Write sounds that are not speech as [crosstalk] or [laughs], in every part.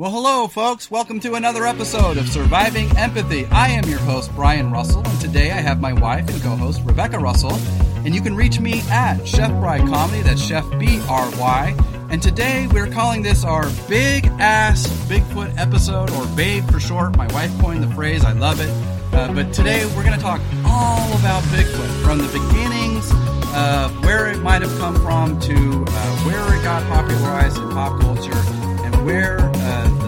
Well, hello, folks. Welcome to another episode of Surviving Empathy. I am your host, Brian Russell, and today I have my wife and co host, Rebecca Russell. And you can reach me at Chef Bry Comedy, that's Chef B R Y. And today we're calling this our Big Ass Bigfoot episode, or Babe for short. My wife coined the phrase, I love it. Uh, but today we're going to talk all about Bigfoot from the beginnings of where it might have come from to uh, where it got popularized in pop culture and where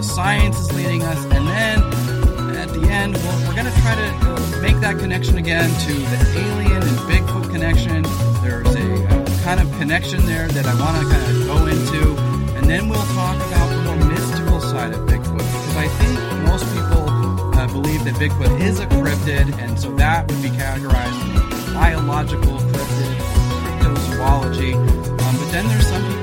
science is leading us. And then at the end, we'll, we're going to try to uh, make that connection again to the alien and Bigfoot connection. There's a uh, kind of connection there that I want to kind of go into. And then we'll talk about the more mystical side of Bigfoot because I think most people uh, believe that Bigfoot is a cryptid, and so that would be categorized as biological cryptid, cryptozoology. Um, but then there's some people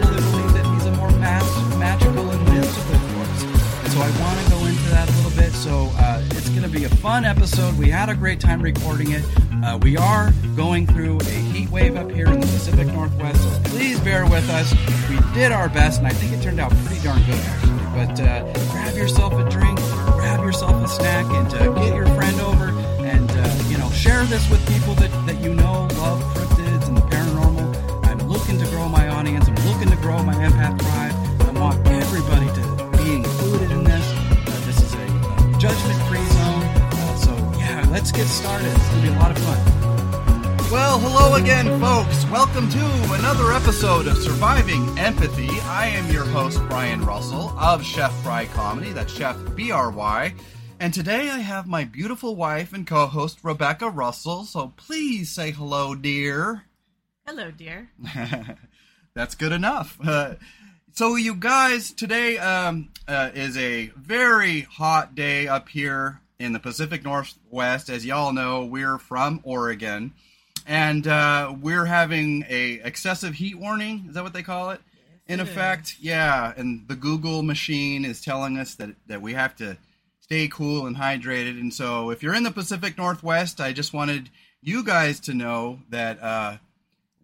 bit. So uh, it's going to be a fun episode. We had a great time recording it. Uh, we are going through a heat wave up here in the Pacific Northwest, so please bear with us. We did our best, and I think it turned out pretty darn good, actually. But uh, grab yourself a drink, grab yourself a snack, and uh, get your friend over, and uh, you know, share this with people that, that you know love cryptids and the paranormal. I'm looking to grow my audience. I'm looking to grow my empath tribe. Let's get started. It's gonna be a lot of fun. Well, hello again, folks. Welcome to another episode of Surviving Empathy. I am your host, Brian Russell of Chef Bry Comedy. That's Chef B R Y. And today I have my beautiful wife and co host, Rebecca Russell. So please say hello, dear. Hello, dear. [laughs] That's good enough. Uh, so, you guys, today um, uh, is a very hot day up here in the Pacific Northwest. As y'all know, we're from Oregon, and uh, we're having a excessive heat warning. Is that what they call it? in it effect, yeah. And the Google machine is telling us that that we have to stay cool and hydrated. And so, if you're in the Pacific Northwest, I just wanted you guys to know that uh,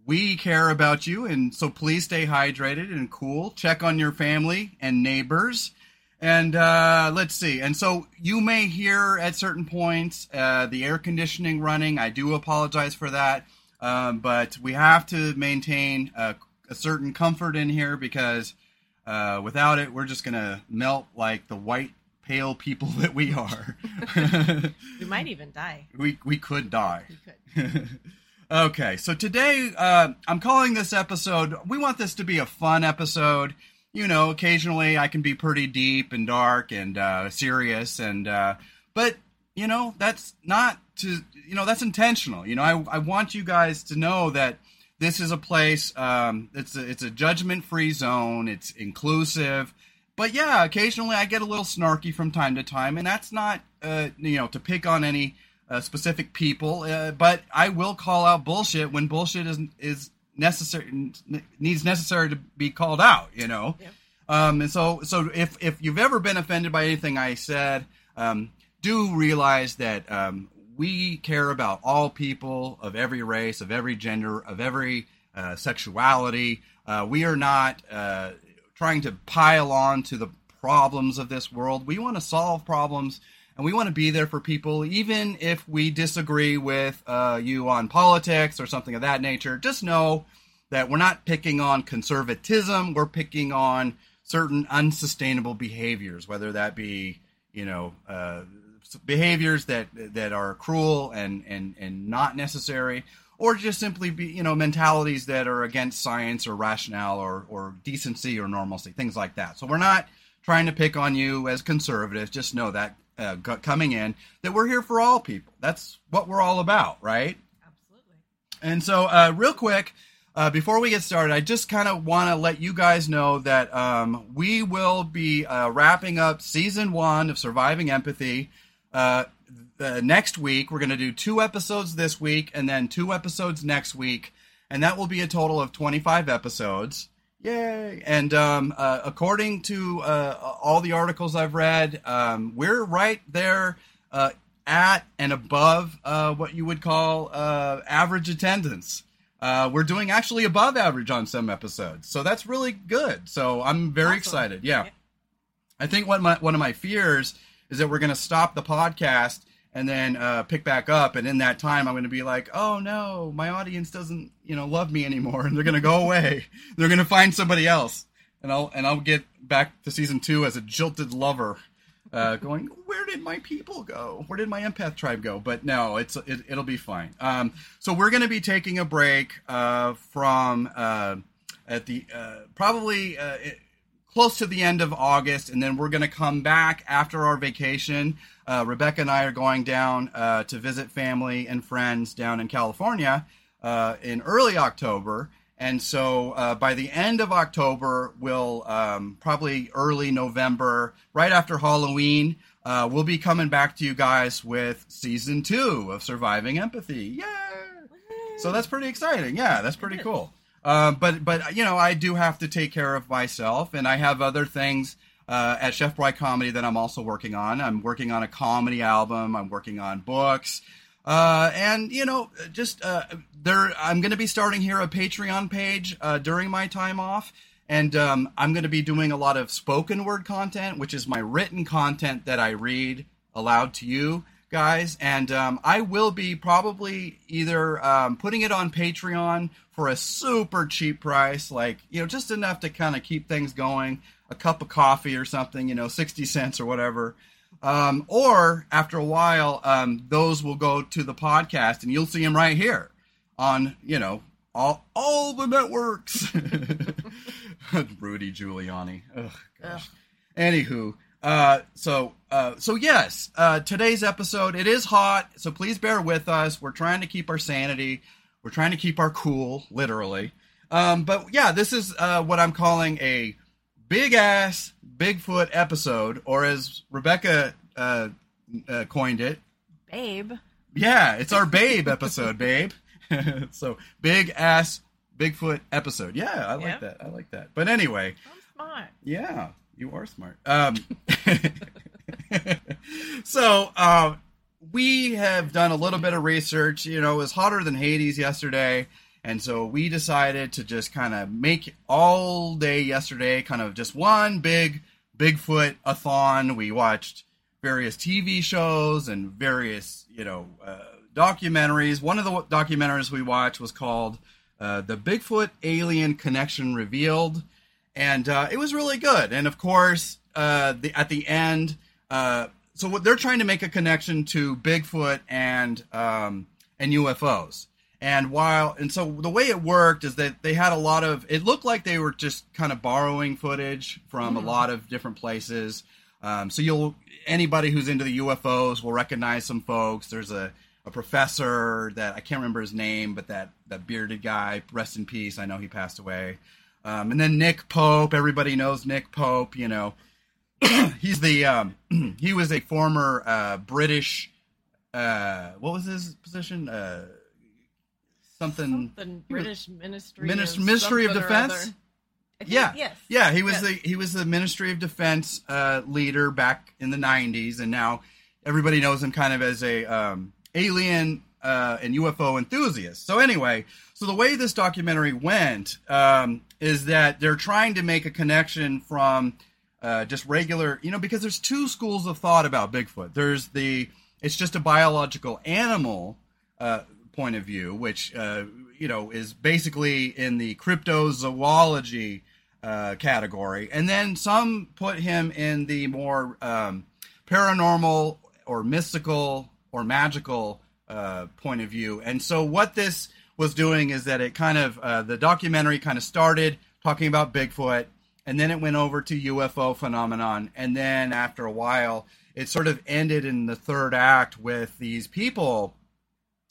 we care about you, and so please stay hydrated and cool. Check on your family and neighbors. And uh, let's see. And so you may hear at certain points uh, the air conditioning running. I do apologize for that. Um, but we have to maintain uh, a certain comfort in here because uh, without it, we're just going to melt like the white, pale people [laughs] that we are. [laughs] We might even die. we, we could die. We could. [laughs] okay, so today uh, I'm calling this episode. We want this to be a fun episode. You know, occasionally I can be pretty deep and dark and uh, serious, and uh, but you know that's not to you know that's intentional. You know, I I want you guys to know that this is a place. Um, it's a, it's a judgment free zone. It's inclusive. But yeah, occasionally I get a little snarky from time to time, and that's not uh, you know to pick on any uh, specific people. Uh, but I will call out bullshit when bullshit is is necessary needs necessary to be called out. You know. Yep. Um, and so so if if you've ever been offended by anything I said, um, do realize that um, we care about all people of every race, of every gender, of every uh, sexuality. Uh, we are not uh, trying to pile on to the problems of this world. We want to solve problems and we want to be there for people, even if we disagree with uh, you on politics or something of that nature. Just know that we're not picking on conservatism, we're picking on certain unsustainable behaviors, whether that be, you know, uh, behaviors that that are cruel and and and not necessary or just simply be you know mentalities that are against science or rationale or or decency or normalcy things like that. So we're not trying to pick on you as conservatives. Just know that uh, coming in that we're here for all people that's what we're all about right Absolutely. and so, uh, real quick, uh, before we get started, I just kind of want to let you guys know that um, we will be uh, wrapping up season one of Surviving Empathy. Uh, the next week, we're going to do two episodes this week and then two episodes next week, and that will be a total of 25 episodes. Yay! And um, uh, according to uh, all the articles I've read, um, we're right there uh, at and above uh, what you would call uh, average attendance. Uh, we're doing actually above average on some episodes, so that's really good. So I'm very Awesome. excited. Yeah. Yeah. I think what my one of my fears is that we're going to stop the podcast and then uh, pick back up, and in that time, I'm going to be like, "Oh no, my audience doesn't, you know, love me anymore," and they're going to go away. [laughs] they're going to find somebody else, and I'll and I'll get back to season two as a jilted lover, uh, going, "Where did my people go? Where did my empath tribe go?" But no, it's it, it'll be fine. Um, so we're going to be taking a break uh, from uh, at the uh, probably. Uh, it, close to the end of August, and then we're going to come back after our vacation. Uh, Rebecca and I are going down uh, to visit family and friends down in California uh, in early October. And so uh, by the end of October, we'll um, probably early November, right after Halloween, uh, we'll be coming back to you guys with season two of Surviving Empathy. Yeah. So that's pretty exciting. Yeah, that's pretty cool. Uh, but but you know I do have to take care of myself, and I have other things uh, at Chef Bry Comedy that I'm also working on. I'm working on a comedy album. I'm working on books, uh, and you know just uh, there. I'm going to be starting here a Patreon page uh, during my time off. And um, I'm going to be doing a lot of spoken word content, which is my written content that I read aloud to you guys. And um, I will be probably either um, putting it on Patreon for a super cheap price, like, you know, just enough to kind of keep things going, a cup of coffee or something, you know, 60 cents or whatever. Um, or after a while, um, those will go to the podcast and you'll see them right here on, you know, all, all the networks. [laughs] Rudy Giuliani. Ugh, gosh. Anywho, uh, so uh, so yes, uh, today's episode it is hot, so please bear with us. We're trying to keep our sanity. We're trying to keep our cool, literally. Um, but yeah, this is uh, what I'm calling a big ass Bigfoot episode, or as Rebecca uh, uh, coined it, Babe. yeah, it's our babe episode, babe. [laughs] so big ass Bigfoot episode. Yeah, I like Yep. that. I like that. But anyway, I'm smart. yeah, you are smart. Um, [laughs] [laughs] so um, we have done a little bit of research. You know, it was hotter than Hades yesterday, and so we decided to just kind of make all day yesterday kind of just one big Bigfoot a thon. We watched various TV shows and various you know uh, documentaries. One of the documentaries we watched was called uh, "The Bigfoot Alien Connection Revealed." and uh, it was really good. And of course, uh, the, at the end, uh, so what they're trying to make a connection to Bigfoot and um, and UFOs. And while and so the way it worked is that they had a lot of. It looked like they were just kind of borrowing footage from a lot of different places. Um, so you'll anybody who's into the UFOs will recognize some folks. There's a a professor that I can't remember his name, but that that bearded guy, rest in peace. I know he passed away. Um, and then Nick Pope, everybody knows Nick Pope. You know, [coughs] he's the um, [clears throat] he was a former uh, British. Uh, what was his position? Uh, something. Something British Ministry. Minis- of Ministry of Defense? Think- Yeah, Yes. yeah. He was Yes. the he was the Ministry of Defense uh, leader back in the '90s, and now everybody knows him kind of as a um, alien uh, and UFO enthusiast. So anyway, so the way this documentary went um, is that they're trying to make a connection from uh, just regular, you know, because there's two schools of thought about Bigfoot. There's the it's just a biological animal uh, point of view, which uh, you know is basically in the cryptozoology uh, category, and then some put him in the more um, paranormal or mystical or magical uh, point of view. And so what this was doing is that it kind of uh, the documentary kind of started talking about Bigfoot, and then it went over to UFO phenomenon, and then after a while, it sort of ended in the third act with these people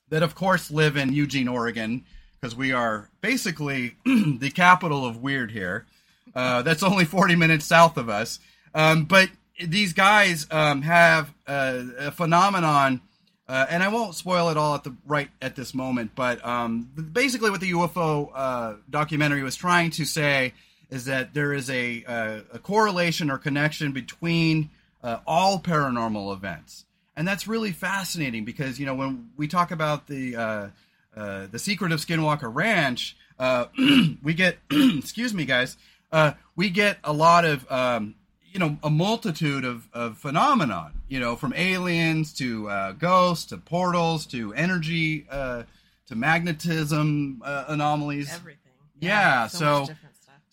that, of course, live in Eugene, Oregon, because we are basically [clears throat] the capital of weird here. Uh, that's only 40 minutes south of us. Um, but these guys um, have a phenomenon, uh, and I won't spoil it all at the right at this moment. But um, basically, what the UFO uh, documentary was trying to say is that there is a, a, a correlation or connection between uh, all paranormal events, and that's really fascinating because you know when we talk about the uh, uh, the secret of Skinwalker Ranch, uh, [clears throat] we get [clears throat] excuse me, guys, uh, we get a lot of um, you know a multitude of, of phenomenon. You know, from aliens to uh, ghosts to portals to energy uh, to magnetism uh, anomalies. Everything. Yeah, so, so- much different stuff.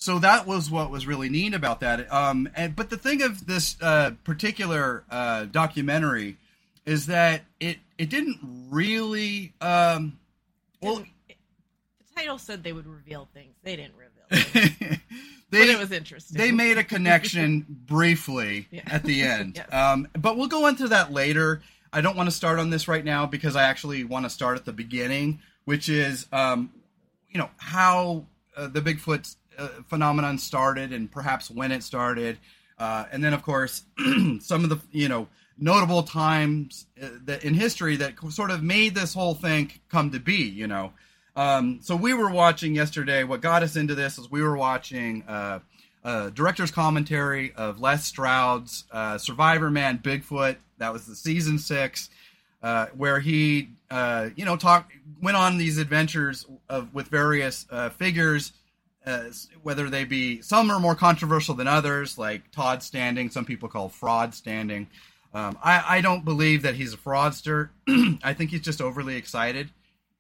So that was what was really neat about that. Um, and but the thing of this uh, particular uh, documentary is that it it didn't really. Um, well, it- the title said they would reveal things. They didn't reveal. [laughs] Things, they but it was interesting. they made a connection [laughs] briefly Yeah. at the end. [laughs] Yes. um, but we'll go into that later. I don't want to start on this right now because I actually want to start at the beginning, which is, um, you know, how uh, the Bigfoot uh, phenomenon started and perhaps when it started, uh, and then of course [clears throat] some of the you know notable times uh, that in history that sort of made this whole thing come to be. You know. Um, so we were watching yesterday. What got us into this is we were watching uh, director's commentary of Les Stroud's uh, Survivor Man Bigfoot. That was the season six, uh, where he uh, you know talk went on these adventures of with various figures. Uh, whether they be some are more controversial than others, like Todd Standing, some people call fraud Standing. Um, I, I don't believe that he's a fraudster. [clears throat] I think he's just overly excited.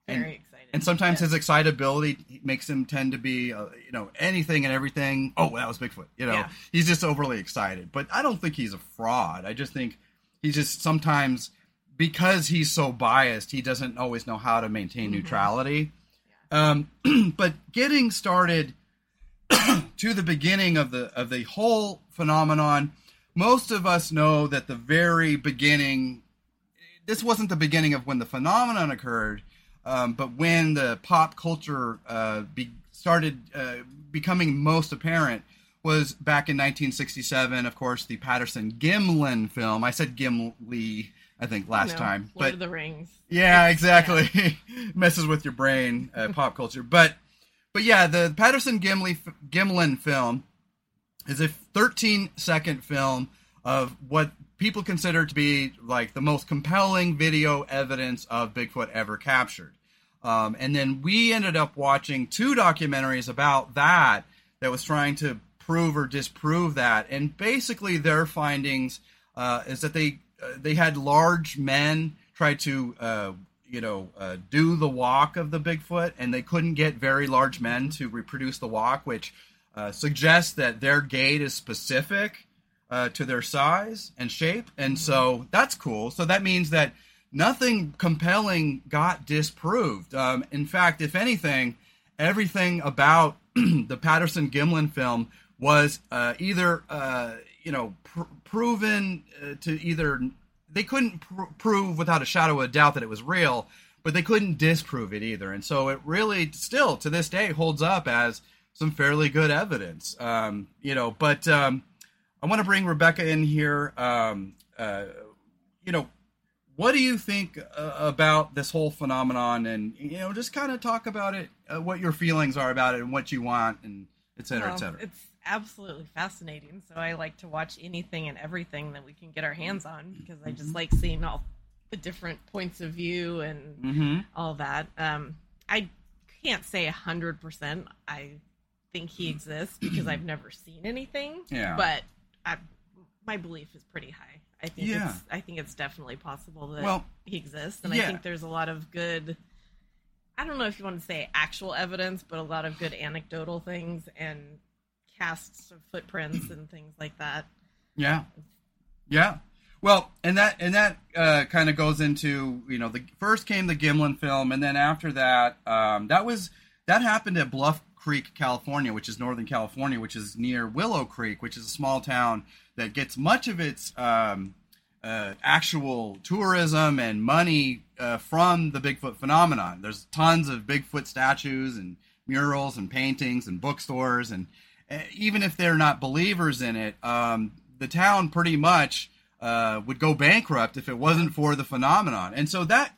very and- excited. And sometimes Yes. his excitability makes him tend to be, uh, you know, anything and everything. Oh, that was Bigfoot. You know, Yeah. he's just overly excited. But I don't think he's a fraud. I just think he's just sometimes because he's so biased, he doesn't always know how to maintain Mm-hmm. neutrality. Um, [clears throat] but getting started [clears throat] to the beginning of the of the whole phenomenon, most of us know that the very beginning. This wasn't the beginning of when the phenomenon occurred, um, but when the pop culture uh, be, started uh, becoming most apparent was back in 1967. Of course, the Patterson Gimlin film. I said Gimli, I think last time, Lord but of the Rings. yeah, exactly. [laughs] Messes with your brain, uh, [laughs] pop culture. But but yeah, the Patterson Gimli Gimlin film is a 13 second film of what people consider to be like the most compelling video evidence of Bigfoot ever captured. Um, and then we ended up watching two documentaries about that that was trying to prove or disprove that. And basically, their findings uh, is that they they had large men try to uh, you know uh, do the walk of the Bigfoot, and they couldn't get very large men to reproduce the walk, which uh, suggests that their gait is specific uh, to their size and shape, and so that's cool. So that means that nothing compelling got disproved. Um, in fact, if anything, everything about [clears throat] the Patterson Gimlin film was uh, either uh, you know pr- proven uh, to either they couldn't pr- prove without a shadow of a doubt that it was real, but they couldn't disprove it either, and so it really still to this day holds up as some fairly good evidence. Um, you know, but um, I want to bring Rebecca in here. Um, uh, you know, what do you think uh, about this whole phenomenon, and you know, just kind of talk about it, uh, what your feelings are about it, and what you want, and et cetera, Well, et cetera. It's absolutely fascinating. So I like to watch anything and everything that we can get our hands on because I Mm-hmm. just like seeing all the different points of view and Mm-hmm. all that. Um, I can't say a hundred percent. I think he exists because I've never seen anything. Yeah. But I, my belief is pretty high. I think Yeah. it's I think it's definitely possible that Well, he exists, and yeah. I think there's a lot of good. I don't know if you want to say actual evidence, but a lot of good anecdotal things and casts of footprints and things like that. Yeah, yeah. Well, and that and that uh, kind of goes into you know the first came the Gimlin film, and then after that, um, that was that happened at Bluff Creek, California, which is Northern California, which is near Willow Creek, which is a small town that gets much of its um, uh, actual tourism and money uh, from the Bigfoot phenomenon. There's tons of Bigfoot statues and murals and paintings and bookstores, and even if they're not believers in it, um, the town pretty much uh, would go bankrupt if it wasn't for the phenomenon. And so that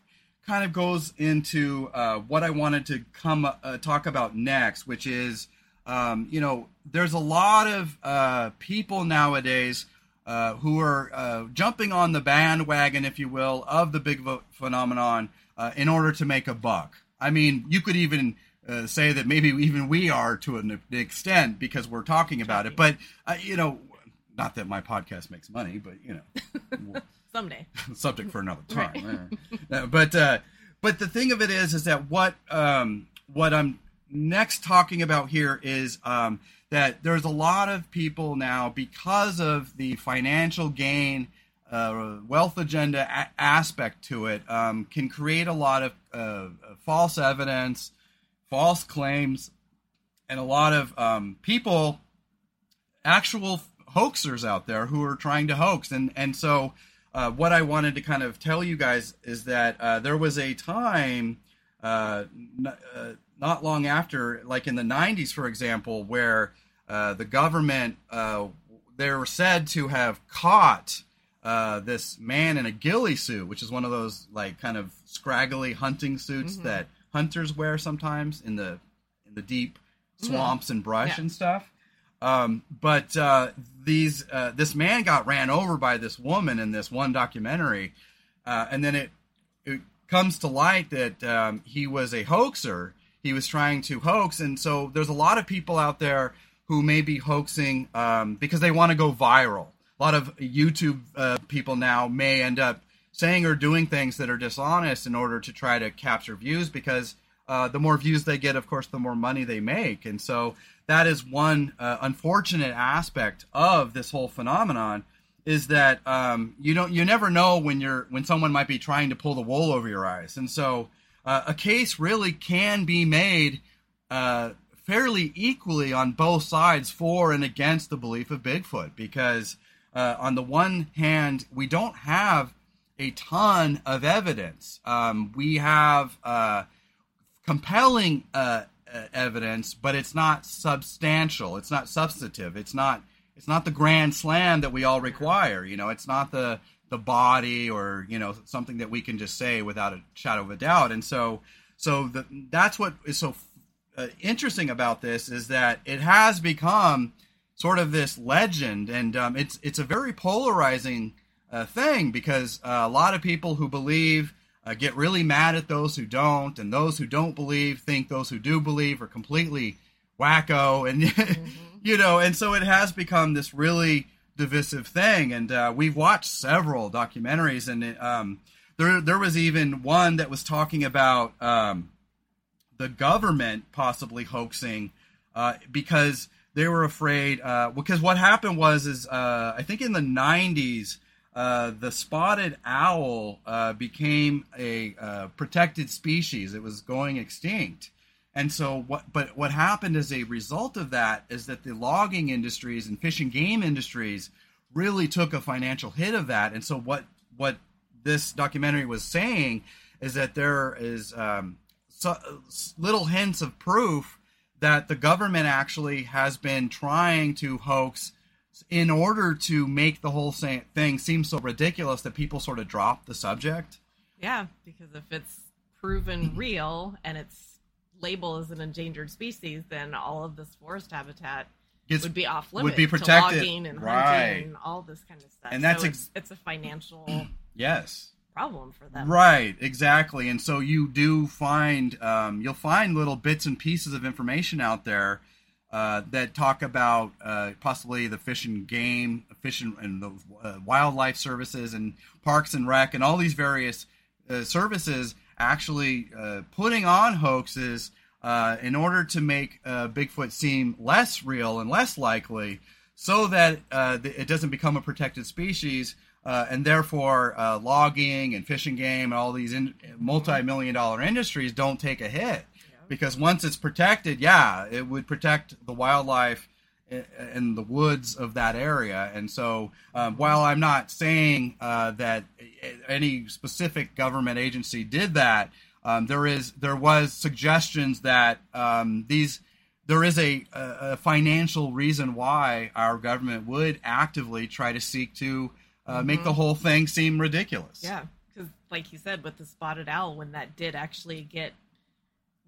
kind of goes into uh, what I wanted to come uh, talk about next, which is, um, you know, there's a lot of uh, people nowadays uh, who are uh, jumping on the bandwagon, if you will, of the Bigfoot phenomenon in order to make a buck. I mean, you could even uh, say that maybe even we are to an extent because we're talking about it. But uh, you know, not that my podcast makes money, but you know, [laughs] Someday. [laughs] subject for another time. Uh, but uh, but the thing of it is, is that what um, what I'm next talking about here is um, that there's a lot of people now because of the financial gain, uh, wealth agenda a- aspect to it, um, can create a lot of uh, false evidence, false claims, and a lot of um, people, actual hoaxers out there who are trying to hoax, and and so. Uh, what I wanted to kind of tell you guys is that uh, there was a time uh, n- uh, not long after, like in the 90s, for example, where uh, the government uh, they were said to have caught uh, this man in a ghillie suit, which is one of those like kind of scraggly hunting suits Mhm. that hunters wear sometimes in the in the deep swamps and brush Yeah. and stuff. Um, but uh, these uh, this man got ran over by this woman in this one documentary, uh, and then it it comes to light that um, he was a hoaxer. He was trying to hoax, and so there's a lot of people out there who may be hoaxing um, because they want to go viral. A lot of YouTube uh, people now may end up saying or doing things that are dishonest in order to try to capture views because uh, the more views they get, of course, the more money they make. And so that is one uh, unfortunate aspect of this whole phenomenon is that um, you don't you never know when you're when someone might be trying to pull the wool over your eyes. And so uh, a case really can be made uh, fairly equally on both sides for and against the belief of Bigfoot because uh, on the one hand we don't have a ton of evidence. Um, we have uh, compelling uh, uh, evidence, but it's not substantial. It's not substantive. It's not. It's not the grand slam that we all require. You know, it's not the the body or you know something that we can just say without a shadow of a doubt. And so, so the, that's what is so uh, interesting about this is that it has become sort of this legend, and um, it's it's a very polarizing uh, thing because uh, a lot of people who believe uh, get really mad at those who don't, and those who don't believe think those who do believe are completely wacko, and [laughs] you know, and so it has become this really divisive thing. And uh, we've watched several documentaries, and it, um, there there was even one that was talking about um, the government possibly hoaxing uh, because they were afraid. Uh, because what happened was is uh, I think in the '90s uh, the spotted owl uh, became a uh, protected species. It was going extinct. And so what but what happened as a result of that is that the logging industries and fish and game industries really took a financial hit of that. And so what what this documentary was saying is that there is um, so, little hints of proof that the government actually has been trying to hoax in order to make the whole thing seem so ridiculous that people sort of drop the subject. Yeah, because if it's proven real and it's labeled as an endangered species, then all of this forest habitat Gets- would be off limits. would be protected. to logging and Right. hunting and all this kind of stuff. And that's so ex- it's, it's a financial [clears throat] Yes. problem for them. Right, exactly. And so you do find um, you'll find little bits and pieces of information out there uh, that talk about uh, possibly the fish and game, fish and, and the uh, wildlife services, and parks and rec, and all these various uh, services actually uh, putting on hoaxes uh, in order to make Bigfoot seem less real and less likely, so that it doesn't become a protected species, and therefore logging and fishing game and all these in- multi-million dollar industries don't take a hit because once it's protected, yeah, it would protect the wildlife in the woods of that area. And so, um, while I'm not saying uh, that any specific government agency did that, um, there is there was suggestions that um, these there is a, a, financial reason why our government would actively try to seek to uh, make the whole thing seem ridiculous. Yeah, because like you said, with the spotted owl, when that did actually get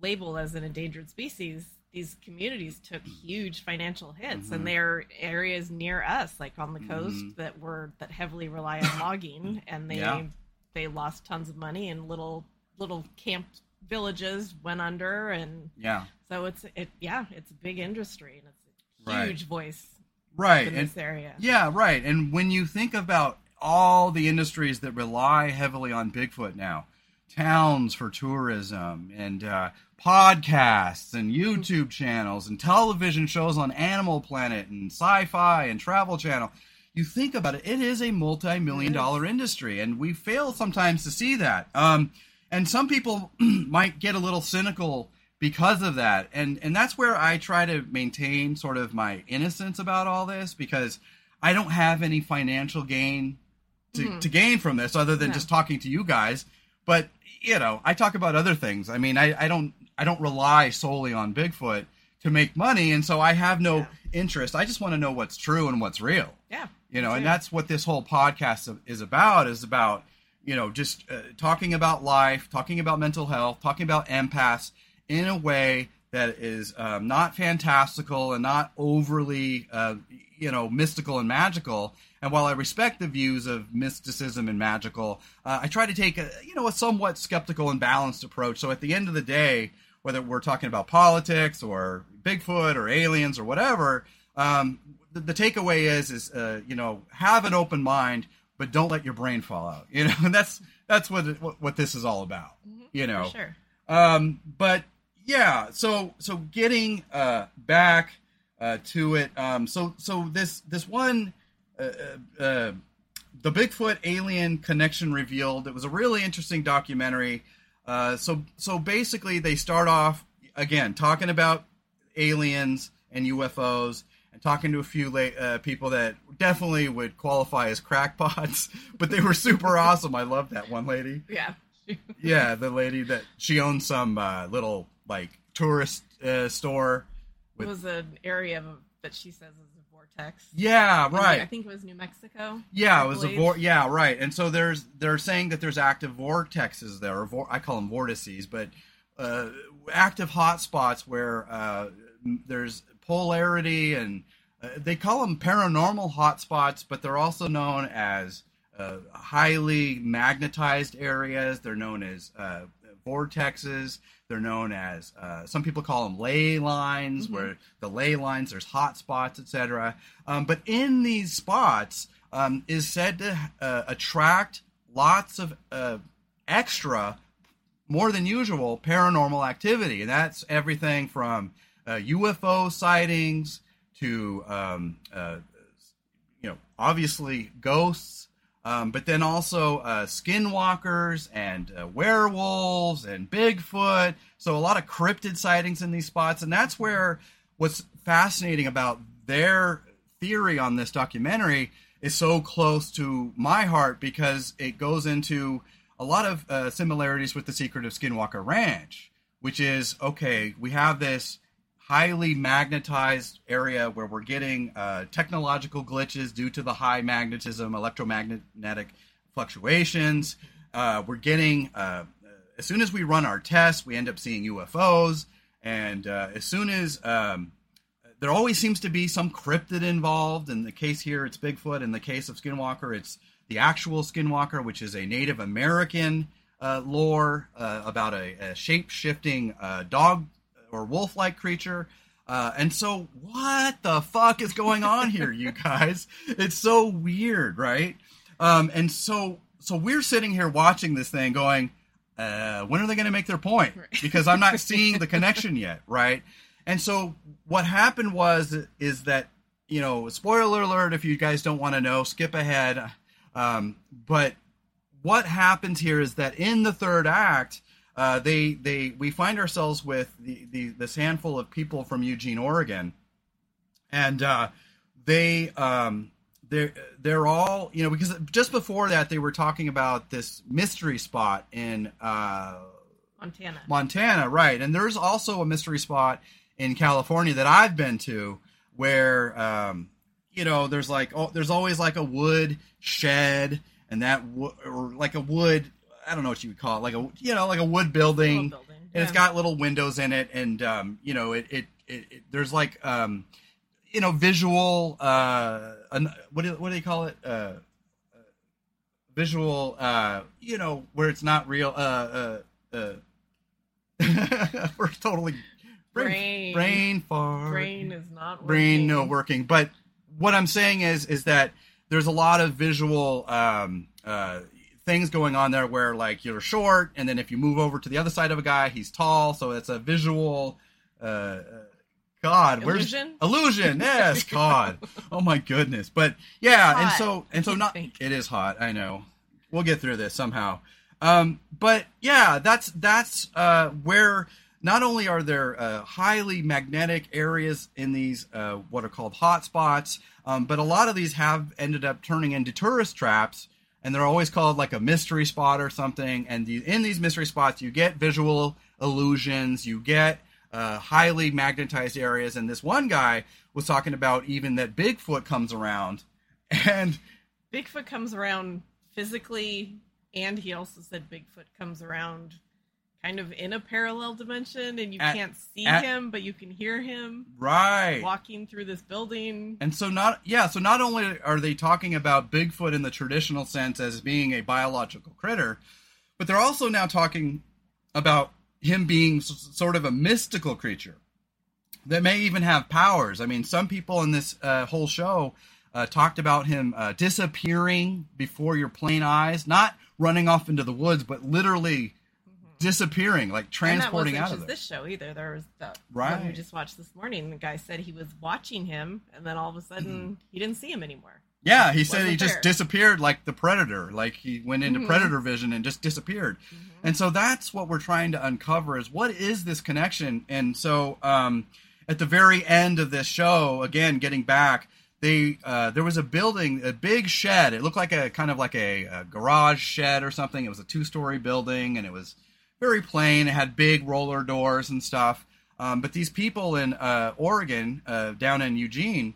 labeled as an endangered species, these communities took huge financial hits, Mhm. and they're areas near us, like on the coast, Mhm. that were that heavily rely on logging, [laughs] and they Yeah. they lost tons of money, and little little camped villages went under, and Yeah. so it's it yeah, it's a big industry, and it's a Right. huge voice. right in and this area. Yeah, right. And when you think about all the industries that rely heavily on Bigfoot now, towns for tourism and uh, podcasts and YouTube channels and television shows on Animal Planet and Sci-Fi and Travel Channel, you think about it, it is a multi-million dollar industry, and we fail sometimes to see that. Um, and some people [clears throat] might get a little cynical because of that. And and that's where i try to maintain sort of my innocence about all this because i don't have any financial gain to, to gain from this other than No. just talking to you guys. But you know i talk about other things. I mean i, I don't i don't rely solely on bigfoot to make money and so i have no Yeah. interest i just want to know what's true and what's real Yeah. you know and that's what this whole podcast is about is about you know just uh, talking about life talking about mental health talking about empaths in a way that is um, not fantastical and not overly uh, you know mystical and magical and while i respect the views of mysticism and magical uh, i try to take a you know a somewhat skeptical and balanced approach so at the end of the day whether we're talking about politics or bigfoot or aliens or whatever um, the, the takeaway is is uh, you know have an open mind but don't let your brain fall out you know [laughs] and that's that's what it, what, what this is all about you know For sure. um, but yeah, so so getting uh, back uh, to it. Um, so so this this one, uh, uh, uh, the Bigfoot alien connection revealed. It was a really interesting documentary. Uh, so so basically, they start off again talking about aliens and UFOs. And talking to a few uh, people that definitely would qualify as crackpots, [laughs] but they were super [laughs] awesome. I love that one lady Yeah. yeah, [laughs] the lady that she owns some uh, little like tourist uh, store. it was an area that she says is vortex. Yeah, right. I think it was New Mexico. Yeah, I it was a believe. vor- yeah, right. And so there's they're saying that there's active vortexes there, or vor- I call them vortices, but uh, active hotspots where uh, there's polarity, and uh, they call them paranormal hotspots, but they're also known as uh, highly magnetized areas. They're known as uh, vortexes. They're known as uh, some people call them ley lines, where the ley lines there's hot spots, etc. Um, but in these spots um, is said to uh, attract lots of uh, extra, more than usual, paranormal activity, and that's everything from uh, UFO sightings to um, uh, you know obviously ghosts um, but then also uh, skinwalkers and uh, werewolves and Bigfoot. So a lot of cryptid sightings in these spots, and that's where what's fascinating about their theory on this documentary is so close to my heart because it goes into a lot of uh, similarities with the secret of Skinwalker Ranch, which is okay. We have this highly magnetized area where we're getting uh, technological glitches due to the high magnetism, electromagnetic fluctuations. Uh, we're getting, uh, as soon as we run our tests, we end up seeing UFOs. And uh, as soon as um, there always seems to be some cryptid involved. In the case here, it's Bigfoot. In the case of Skinwalker, it's the actual Skinwalker, which is a Native American uh, lore uh, about a, a shape shifting dog or wolf like creature. Uh, and so, what the fuck is going on here, you [laughs] guys? It's so weird, right? Um, and so, so we're sitting here watching this thing, going, uh, "When are they going to make their point?" Because I'm not seeing the [laughs] connection yet, right? And so, what happened was is that you know, spoiler alert if you guys don't want to know, skip ahead. Um, but what happens here is that in the third act, uh, they they we find ourselves with the, the this handful of people from Eugene, Oregon, and uh, they um, they're they're all you know because just before that they were talking about this mystery spot in uh, Montana. Montana, right? And there's also a mystery spot in California that I've been to where um, you know there's like oh, there's always like a wood shed and that wo- or like a wood I don't know what you would call it like a you know like a wood building, building, and it's yeah. got little windows in it and um, you know it it, it, it there's like um, you know visual uh, an, what do what do they call it uh, visual uh you know where it's not real uh uh uh [laughs] we're totally brain Brain. brain far Brain is not working. brain no working but what I'm saying is is that there's a lot of visual um, uh, things going on there where like you're short, and then if you move over to the other side of a guy, he's tall. So it's a visual. Uh, God, Illusion? where's illusion? [laughs] Yes, God. oh my goodness. But yeah, and so and so not. think. It is hot. I know. We'll get through this somehow. Um, but yeah, that's that's uh, where not only are there uh, highly magnetic areas in these uh, what are called hotspots, um, but a lot of these have ended up turning into tourist traps, and they're always called like a mystery spot or something. And the, in these mystery spots, you get visual illusions, you get uh, highly magnetized areas. And this one guy was talking about even that Bigfoot comes around, [laughs] and Bigfoot comes around physically, and he also said Bigfoot comes around kind of in a parallel dimension, and you At- can't see at- him, but you can hear him right. walking through this building. And so not yeah, so not only are they talking about Bigfoot in the traditional sense as being a biological critter, but they're also now talking about him being s- sort of a mystical creature that may even have powers. I mean, some people in this uh, whole show uh, talked about him uh, disappearing before your plain eyes, not running off into the woods, but literally disappearing, like transporting out of there. this show either. There was the Right. one we just watched this morning. The guy said he was watching him, and then all of a sudden he didn't see him anymore. Yeah, he said he Wasn't just disappeared like the predator, like he went into Mhm. predator vision and just disappeared. And so that's what we're trying to uncover is what is this connection? And so um, at the very end of this show, again, getting back, they uh, there was a building, a big shed. It looked like a kind of like a, a garage shed or something. It was a two story building, and it was very plain. It had big roller doors and stuff. Um, but these people in uh, Oregon, uh, down in Eugene,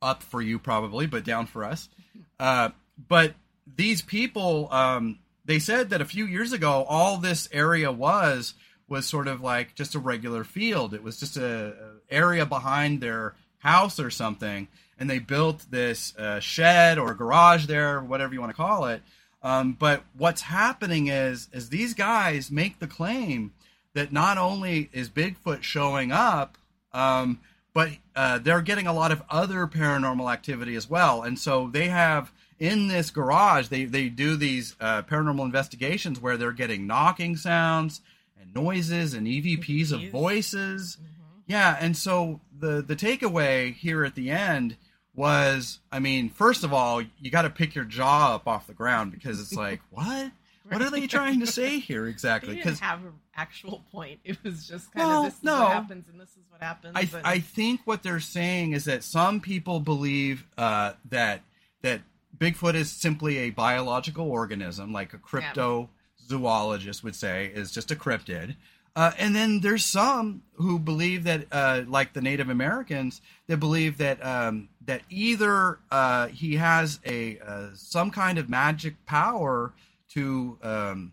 up for you probably, but down for us. [laughs] Uh, but these people, um, they said that a few years ago, all this area was was sort of like just a regular field. It was just a, a area behind their house or something, and they built this uh, shed or garage there, whatever you want to call it. Um, but what's happening is is these guys make the claim that not only is Bigfoot showing up, um, but uh, they're getting a lot of other paranormal activity as well. And so they have in this garage, they, they do these uh, paranormal investigations where they're getting knocking sounds and noises and EVPs of voices. Mm-hmm. Yeah, and so the the takeaway here at the end was, I mean, first of all, you got to pick your jaw up off the ground because it's like, [laughs] what? What are they trying to say here exactly? Because have an actual point. It was just kind Well, of this is no. what happens and this is what happens. I, and- I think what they're saying is that some people believe uh, that that Bigfoot is simply a biological organism, like a cryptozoologist would say, is just a cryptid. Uh, and then there's some who believe that, uh, like the Native Americans, that believe that um, that either uh, he has a uh, some kind of magic power to um,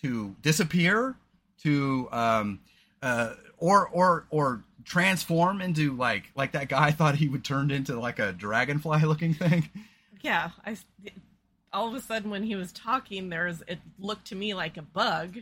to disappear, to um, uh, or or or transform into like like that guy [laughs] thought he would turn into like a dragonfly looking thing. yeah, I all of a sudden when he was talking, there was it looked to me like a bug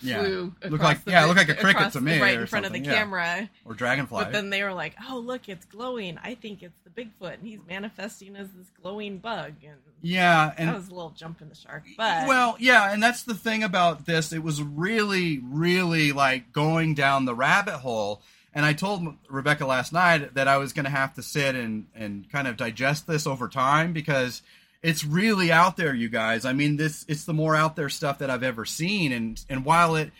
Yeah. flew Looked across like- the yeah, it looked like a cricket to the- me right in front of the something, yeah. camera. Or dragonfly. But then they were like, "Oh, look, it's glowing. I think it's the Bigfoot, and he's manifesting as this glowing bug." And yeah, and that was a little jump in the shark. But well, yeah, and that's the thing about this. It was really, really like going down the rabbit hole. And I told Rebecca last night that I was going to have to sit and and kind of digest this over time because it's really out there, you guys. I mean, this it's the more out there stuff that I've ever seen, and and while it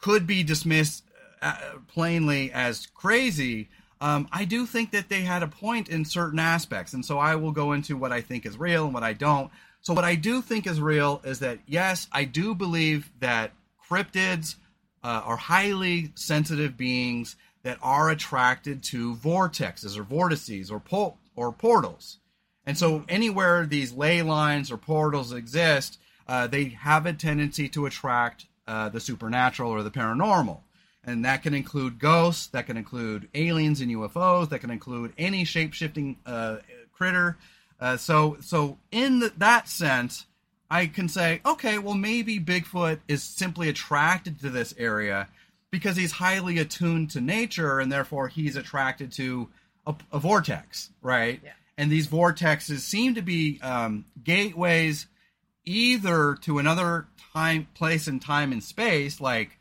could be dismissed uh, plainly as crazy. Um, I do think that they had a point in certain aspects, and so I will go into what I think is real and what I don't. So, what I do think is real is that yes, I do believe that cryptids uh, are highly sensitive beings that are attracted to vortexes or vortices or po- or portals. And so, anywhere these ley lines or portals exist, uh, they have a tendency to attract uh, the supernatural or the paranormal. And that can include ghosts, that can include aliens and UFOs, that can include any shape shifting uh, critter. Uh, so, so in th- that sense, I can say, okay, well, maybe Bigfoot is simply attracted to this area because he's highly attuned to nature and therefore he's attracted to a, a vortex, right? Yeah. And these vortexes seem to be um, gateways either to another time, place and time and space, like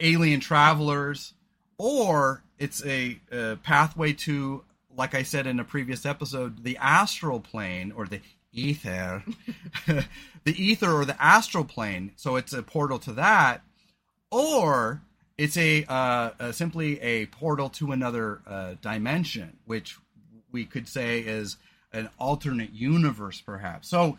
alien travelers, or it's a, a pathway to, like I said in a previous episode, the astral plane or the ether, [laughs] the ether or the astral plane. So it's a portal to that, or it's a uh, simply a portal to another uh, dimension, which we could say is an alternate universe, perhaps. So,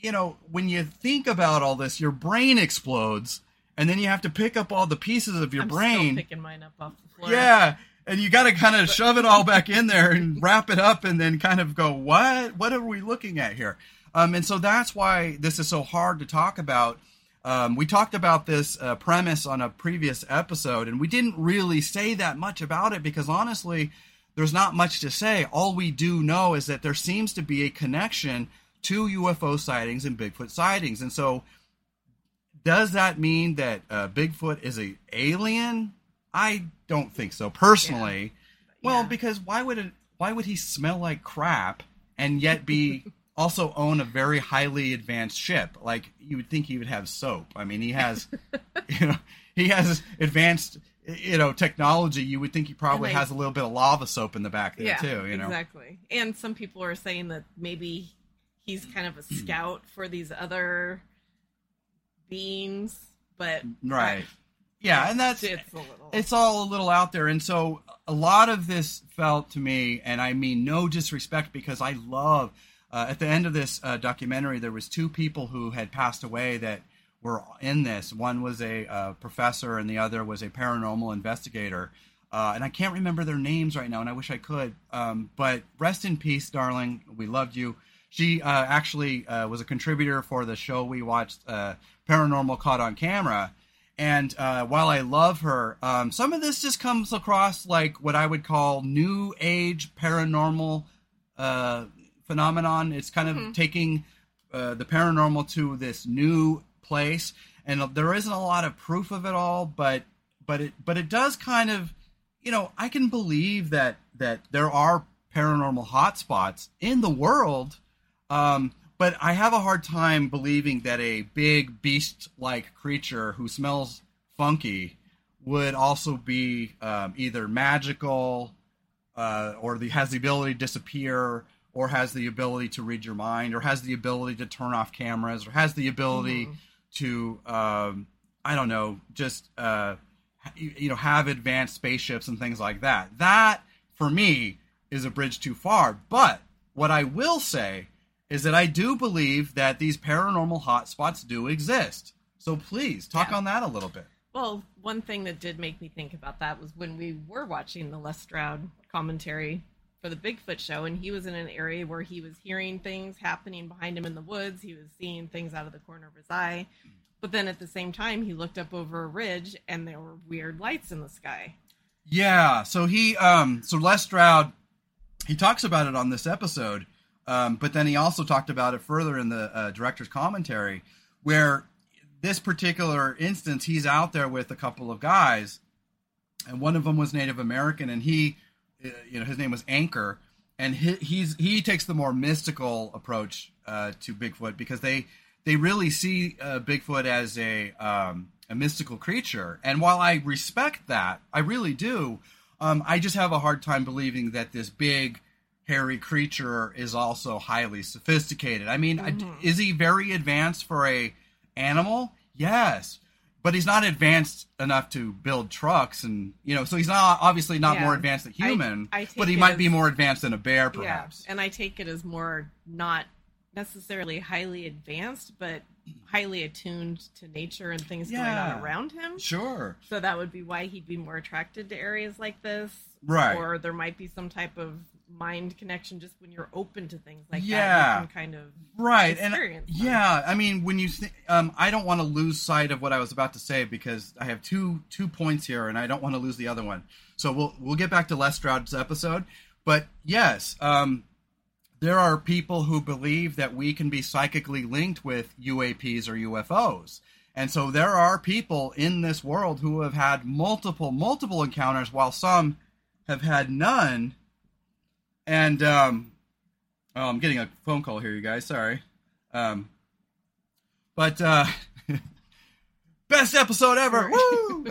you know, when you think about all this, your brain explodes, and then you have to pick up all the pieces of your I'm brain. picking mine up off the floor. Yeah, and you got to kind of shove it all back in there and wrap it up, and then kind of go, what? What are we looking at here? Um, and so that's why this is so hard to talk about. Um, we talked about this uh, premise on a previous episode, and we didn't really say that much about it because honestly, there's not much to say. All we do know is that there seems to be a connection to UFO sightings and Bigfoot sightings, and so does that mean that uh, Bigfoot is a alien? I don't think so personally. Well, Yeah. because why would it? Why would he smell like crap and yet be [laughs] also own a very highly advanced ship? Like you would think he would have soap. I mean, he has, [laughs] you know, he has advanced, you know, technology. You would think he probably has a little bit of lava soap in the back there yeah, too. You know, exactly. And some people are saying that maybe he's kind of a Hmm. scout for these other beings, but right? Yeah, and that's it's a little. it's all a little out there and so a lot of this felt to me and i mean no disrespect because i love uh, at the end of this uh, documentary there was two people who had passed away that were in this. One was a uh, professor and the other was a paranormal investigator. Uh, and i can't remember their names right now and i wish i could. Um, but rest in peace darling. We loved you. She uh, actually uh, was a contributor for the show we watched uh, paranormal caught on camera. And uh, while I love her, um, some of this just comes across like what I would call new age paranormal uh, phenomenon. It's kind of taking uh, the paranormal to this new place, and there isn't a lot of proof of it all, but but it but it does kind of, you know, I can believe that that there are paranormal hotspots in the world. Um, but I have a hard time believing that a big beast like creature who smells funky would also be um, either magical uh, or the, has the ability to disappear or has the ability to read your mind or has the ability to turn off cameras or has the ability to um, I don't know just uh, you, you know have advanced spaceships and things like that. That for me is a bridge too far. But what I will say is that I do believe that these paranormal hotspots do exist. So please talk Yeah. on that a little bit. Well, one thing that did make me think about that was when we were watching the Les Stroud commentary for the Bigfoot show, and he was in an area where he was hearing things happening behind him in the woods. He was seeing things out of the corner of his eye. But then at the same time, he looked up over a ridge and there were weird lights in the sky. Yeah. So he, um, so Les Stroud, he talks about it on this episode, um, but then he also talked about it further in the uh, director's commentary, where this particular instance, he's out there with a couple of guys, and one of them was Native American, and he, you know, his name was Anchor, and he, he's he takes the more mystical approach uh, to Bigfoot because they they really see uh, Bigfoot as a um, a mystical creature, and while I respect that, I really do. Um, I just have a hard time believing that this big, hairy creature is also highly sophisticated. I mean, I- is he very advanced for a animal? Yes, but he's not advanced enough to build trucks, and you know, so he's not obviously not Yeah. more advanced than human. I take but he might be more advanced than a bear, perhaps. Yeah, and I take it as more not necessarily highly advanced, but highly attuned to nature and things going on around him. Sure. So that would be why he'd be more attracted to areas like this. Right. Or there might be some type of mind connection just when you're open to things like that. Yeah. You can kind of right and experience them. yeah i mean when you th- um i don't want to lose sight of what i was about to say because i have two two points here and i don't want to lose the other one so we'll we'll get back to les stroud's episode but yes um there are people who believe that we can be psychically linked with uaps or ufos and so there are people in this world who have had multiple multiple encounters while some have had none and um, oh, I'm getting a phone call here, you guys. Sorry. Um, but uh, [laughs] best episode ever. Woo!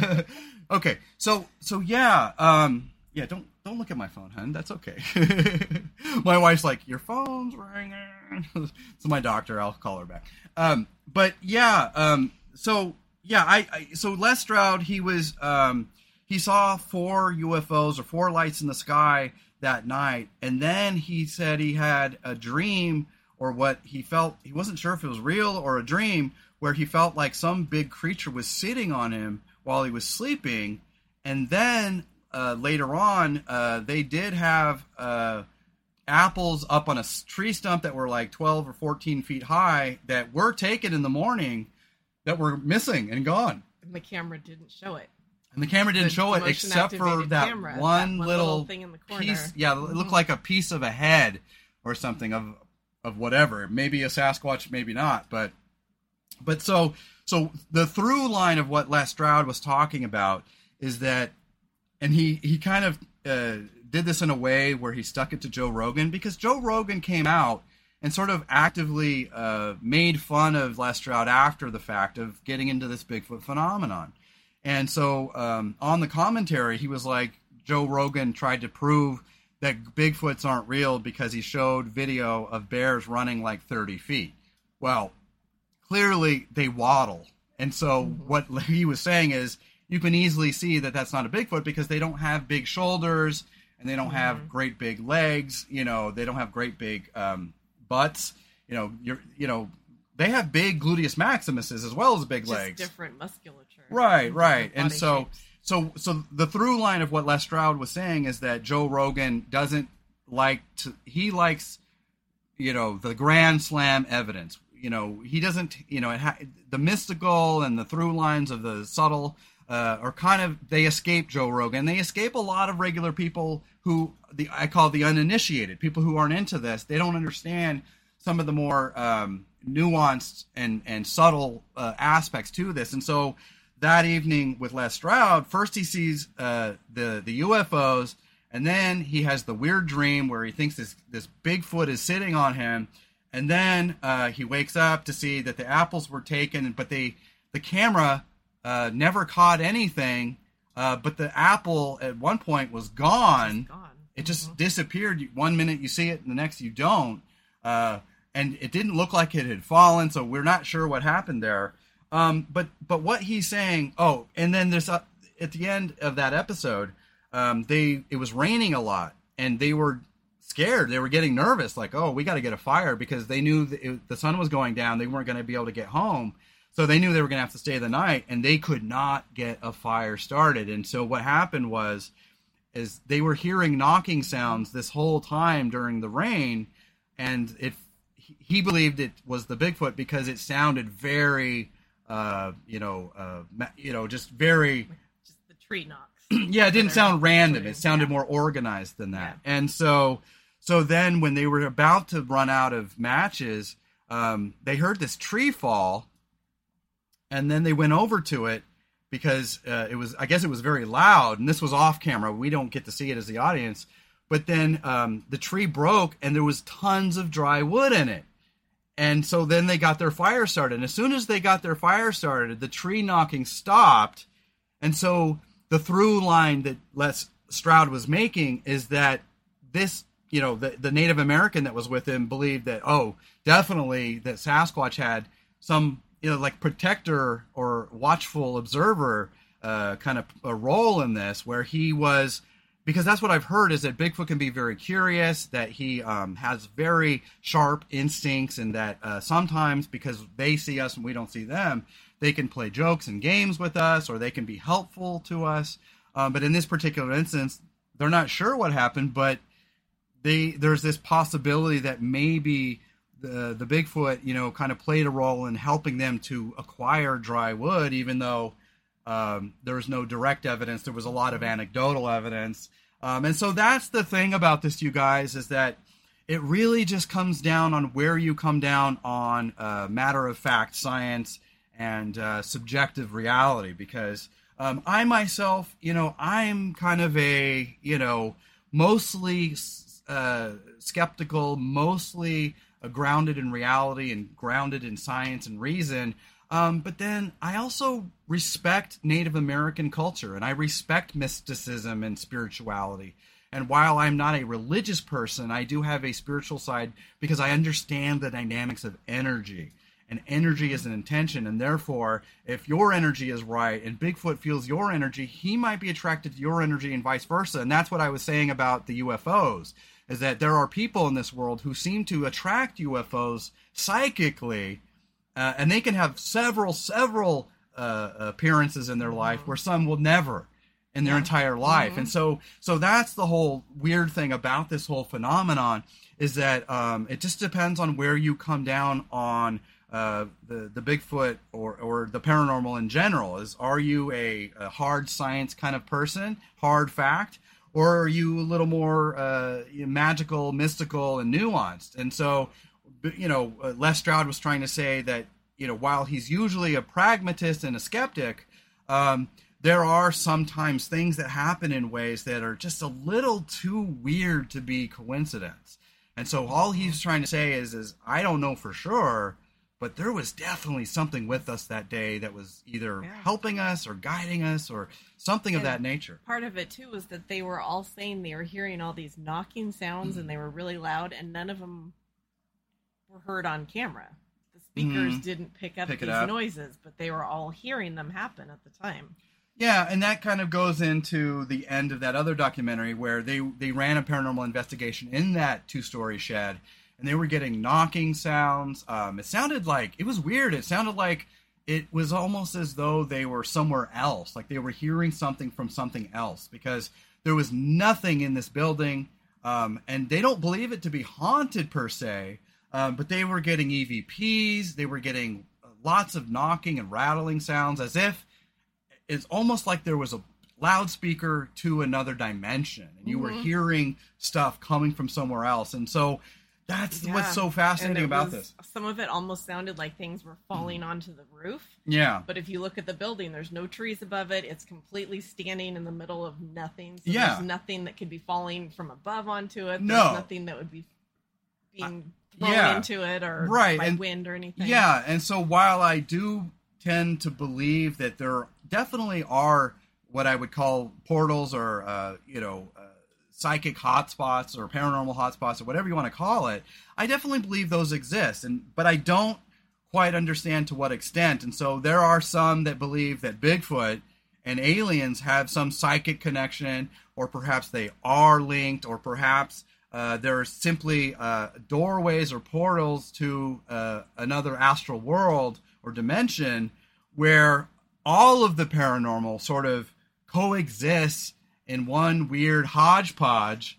[laughs] okay, so so yeah, um, yeah. Don't don't look at my phone, hun. That's okay. [laughs] my wife's like, your phone's ringing. so my doctor, I'll call her back. Um, but yeah, um, so yeah, I, I so Les Stroud, he was um, he saw four UFOs or four lights in the sky that night, and then he said he had a dream or what he felt he wasn't sure if it was real or a dream where he felt like some big creature was sitting on him while he was sleeping. And then uh, later on uh, they did have uh, apples up on a tree stump that were like 12 or 14 feet high that were taken in the morning that were missing and gone. And the camera didn't show it. And the camera didn't The show it except for that, camera, that one, one little, little thing in the corner. piece. Yeah, it looked Mhm. like a piece of a head or something of of whatever. Maybe a Sasquatch, maybe not. But but so so the through line of what Les Stroud was talking about is that, and he he kind of uh, did this in a way where he stuck it to Joe Rogan because Joe Rogan came out and sort of actively uh, made fun of Les Stroud after the fact of getting into this Bigfoot phenomenon. And so um, on the commentary, he was like, Joe Rogan tried to prove that Bigfoots aren't real because he showed video of bears running like 30 feet. Well, clearly they waddle. And so what [laughs] he was saying is you can easily see that that's not a Bigfoot because they don't have big shoulders and they don't have great big legs. You know, they don't have great big um, butts. You know, you're, you know, they have big gluteus maximuses as well as big Just legs. different musculature. Right, right. And so shapes. so so the through line of what Les Stroud was saying is that Joe Rogan doesn't like to he likes you know the grand slam evidence. You know, he doesn't you know it ha- the mystical and the through lines of the subtle uh, are kind of they escape Joe Rogan. They escape a lot of regular people who the I call the uninitiated, people who aren't into this. They don't understand some of the more um, nuanced and and subtle uh, aspects to this. And so that evening with Les Stroud, first he sees uh, the the UFOs, and then he has the weird dream where he thinks this this Bigfoot is sitting on him, and then uh, he wakes up to see that the apples were taken, but they the camera uh, never caught anything. Uh, but the apple at one point was gone. It just disappeared. One minute you see it, and the next you don't. Uh, and it didn't look like it had fallen, so we're not sure what happened there. Um, but but what he's saying. Oh, and then there's uh, at the end of that episode, um, they it was raining a lot, and they were scared. They were getting nervous, like, oh, we got to get a fire because they knew it, the sun was going down. They weren't going to be able to get home. So they knew they were going to have to stay the night, and they could not get a fire started. And so what happened was, is they were hearing knocking sounds this whole time during the rain, and it he believed it was the Bigfoot because it sounded very, uh, you know, uh, ma- you know, just very Just the tree knocks. [clears throat] yeah, it didn't sound random. It sounded yeah. more organized than that. And so, so then when they were about to run out of matches, um, they heard this tree fall, and then they went over to it because uh, it was, I guess, it was very loud, and this was off camera. We don't get to see it as the audience. But then um, the tree broke, and there was tons of dry wood in it. And so then they got their fire started. And as soon as they got their fire started, the tree knocking stopped. And so the through line that Les Stroud was making is that this, you know, the, the Native American that was with him believed that, oh, definitely that Sasquatch had some, you know, like protector or watchful observer uh, kind of a role in this, where he was because that's what I've heard is that Bigfoot can be very curious, that he um, has very sharp instincts, and that uh, sometimes because they see us and we don't see them, they can play jokes and games with us, or they can be helpful to us. Um, but in this particular instance, they're not sure what happened, but they there's this possibility that maybe the the Bigfoot, you know, kind of played a role in helping them to acquire dry wood, even though um, there was no direct evidence. There was a lot of anecdotal evidence, um, and so that's the thing about this, you guys, is that it really just comes down on where you come down on uh, matter of fact science and uh, subjective reality. Because um, I myself, you know, I'm kind of a you know mostly uh, skeptical, mostly uh, grounded in reality and grounded in science and reason. Um, but then I also respect Native American culture and I respect mysticism and spirituality. And while I'm not a religious person, I do have a spiritual side because I understand the dynamics of energy. And energy is an intention. And therefore, if your energy is right and Bigfoot feels your energy, he might be attracted to your energy and vice versa. And that's what I was saying about the UFOs is that there are people in this world who seem to attract UFOs psychically, uh, and they can have several, several uh, appearances in their life where some will never in their yeah. entire life. Mm-hmm. And so, so that's the whole weird thing about this whole phenomenon is that um, it just depends on where you come down on uh, the the Bigfoot or or the paranormal in general. Is are you a, a hard science kind of person, hard fact, or are you a little more uh, magical, mystical, and nuanced? And so, you know, uh, Les Stroud was trying to say that you know while he's usually a pragmatist and a skeptic, um, there are sometimes things that happen in ways that are just a little too weird to be coincidence. And so all he's trying to say is, is I don't know for sure, but there was definitely something with us that day that was either yeah. helping us or guiding us or something and of that nature. Part of it too was that they were all saying they were hearing all these knocking sounds mm and they were really loud, and none of them were heard on camera. Speakers mm didn't pick up pick these up. noises, but they were all hearing them happen at the time. Yeah, and that kind of goes into the end of that other documentary where they they ran a paranormal investigation in that two story shed and they were getting knocking sounds. Um, it sounded like it was weird. It sounded like it was almost as though they were somewhere else, like they were hearing something from something else, because there was nothing in this building, um, and they don't believe it to be haunted per se. Um, but they were getting EVPs. They were getting lots of knocking and rattling sounds, as if it's almost like there was a loudspeaker to another dimension, and you mm-hmm. were hearing stuff coming from somewhere else. And so that's yeah. what's so fascinating about was, this. Some of it almost sounded like things were falling onto the roof. Yeah. But if you look at the building, there's no trees above it. It's completely standing in the middle of nothing. So yeah. there's nothing that could be falling from above onto it. There's no. nothing that would be being thrown yeah. into it or right. by and, wind or anything. Yeah. And so while I do tend to believe that there definitely are what I would call portals or, uh, you know, uh, psychic hotspots or paranormal hotspots or whatever you want to call it, I definitely believe those exist. And but I don't quite understand to what extent. And so there are some that believe that Bigfoot and aliens have some psychic connection, or perhaps they are linked, or perhaps uh, there are simply uh, doorways or portals to uh, another astral world or dimension where all of the paranormal sort of coexists in one weird hodgepodge.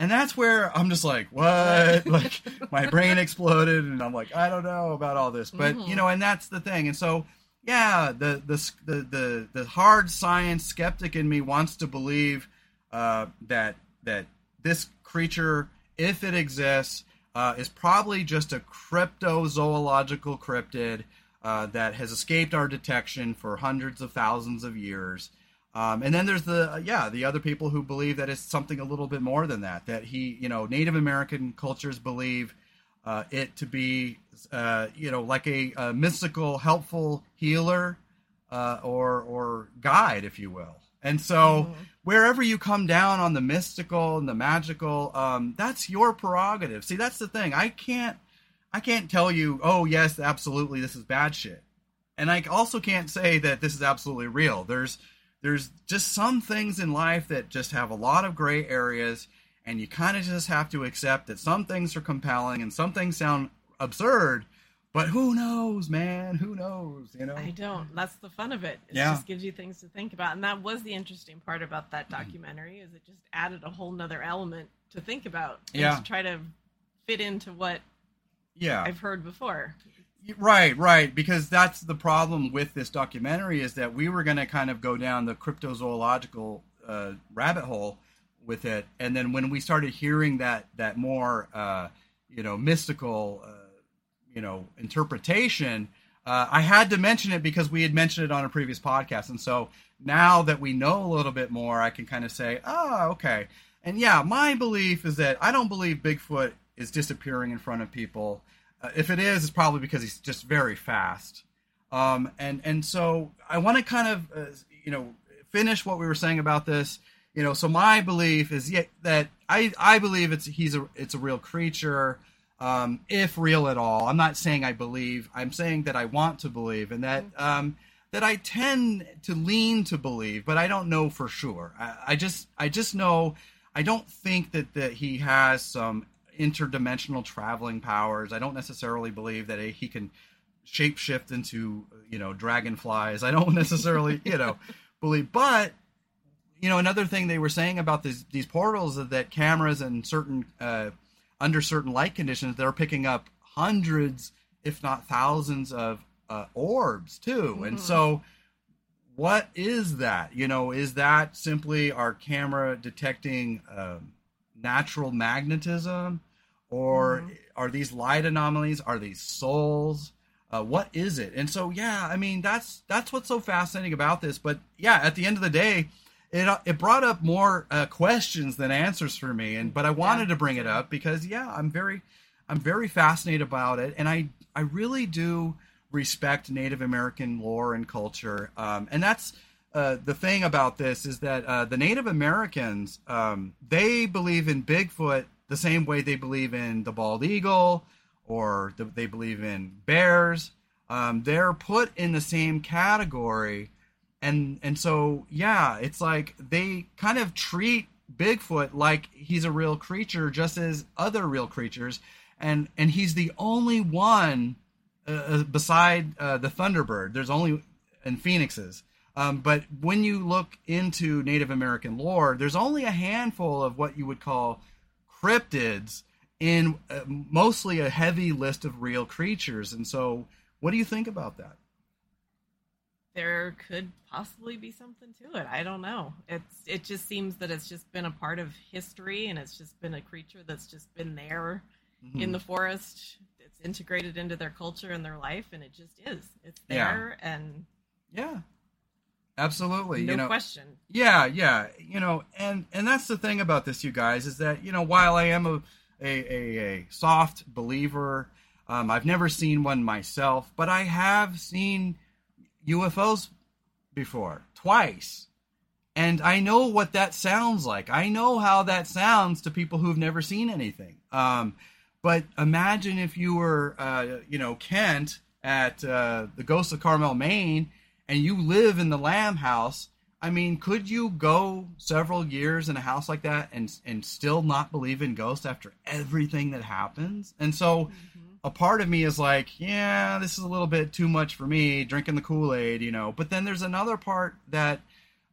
And that's where I'm just like, what? [laughs] like my brain exploded, and I'm like, I don't know about all this, but mm-hmm. you know, and that's the thing. And so, yeah, the the the the, the hard science skeptic in me wants to believe uh, that that this creature, if it exists, uh, is probably just a cryptozoological cryptid uh, that has escaped our detection for hundreds of thousands of years. Um, and then there's the yeah the other people who believe that it's something a little bit more than that. That he you know Native American cultures believe uh, it to be uh, you know like a, a mystical, helpful healer uh, or or guide, if you will. And so mm-hmm. wherever you come down on the mystical and the magical, um, that's your prerogative. See, that's the thing. I can't I can't tell you, oh yes, absolutely, this is bad shit. And I also can't say that this is absolutely real. There's there's just some things in life that just have a lot of gray areas and you kind of just have to accept that some things are compelling and some things sound absurd but who knows man? Who knows you know? I don't. That's the fun of it. It yeah. just gives you things to think about. And that was the interesting part about that mm-hmm. documentary is it just added a whole nother element to think about yeah. to try to fit into what yeah. I've heard before. Right, right. Because that's the problem with this documentary is that we were going to kind of go down the cryptozoological uh, rabbit hole with it, and then when we started hearing that that more uh, you know mystical uh, you know interpretation, uh, I had to mention it because we had mentioned it on a previous podcast, and so now that we know a little bit more, I can kind of say, oh, okay. and yeah, my belief is that I don't believe Bigfoot is disappearing in front of people. Uh, if it is, it's probably because he's just very fast. Um, and and so I want to kind of uh, you know finish what we were saying about this. You know, so my belief is yet that I I believe it's he's a it's a real creature, um, if real at all. I'm not saying I believe. I'm saying that I want to believe, and that um, that I tend to lean to believe, but I don't know for sure. I, I just I just know I don't think that that he has some interdimensional traveling powers. I don't necessarily believe that he can shapeshift into you know dragonflies. I don't [laughs] necessarily you know believe, but you know another thing they were saying about these these portals is that cameras and certain uh, under certain light conditions they're picking up hundreds, if not thousands, of uh, orbs too, mm-hmm. and so. What is that? You know, is that simply our camera detecting um, natural magnetism? or mm-hmm. are these light anomalies are these souls uh, what is it and so yeah i mean that's that's what's so fascinating about this but yeah at the end of the day it uh, it brought up more uh, questions than answers for me and but i wanted yeah. to bring it up because yeah i'm very i'm very fascinated about it and i i really do respect native american lore and culture um, and that's uh, the thing about this is that uh, the Native Americans um, they believe in Bigfoot the same way they believe in the bald eagle or the, they believe in bears. Um, they're put in the same category, and and so yeah, it's like they kind of treat Bigfoot like he's a real creature, just as other real creatures, and and he's the only one uh, uh beside uh, the Thunderbird. There's only and phoenixes. Um, but when you look into Native American lore, there's only a handful of what you would call cryptids in uh, mostly a heavy list of real creatures. And so, what do you think about that? There could possibly be something to it. I don't know. It's it just seems that it's just been a part of history, and it's just been a creature that's just been there mm-hmm. in the forest. It's integrated into their culture and their life, and it just is. It's there, yeah. and yeah, Absolutely. No you know, question. Yeah, yeah. You know, and and that's the thing about this, you guys, is that you know while I am a a, a, a soft believer, um, I've never seen one myself, but I have seen UFOs before twice, and I know what that sounds like. I know how that sounds to people who've never seen anything. Um, but imagine if you were, uh, you know, Kent at uh, the Ghost of Carmel, Maine and you live in the Lamb house, I mean, could you go several years in a house like that and and still not believe in ghosts after everything that happens? And so mm-hmm. A part of me is like, yeah, this is a little bit too much for me, drinking the Kool-Aid, you know. But then there's another part that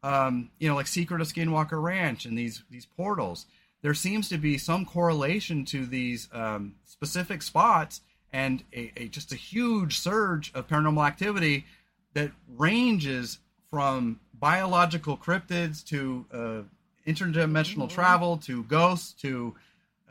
um, you know, like Secret of Skinwalker Ranch and these these portals. There seems to be some correlation to these um, specific spots and a, a, just a huge surge of paranormal activity that ranges from biological cryptids to uh, interdimensional mm-hmm. travel to ghosts to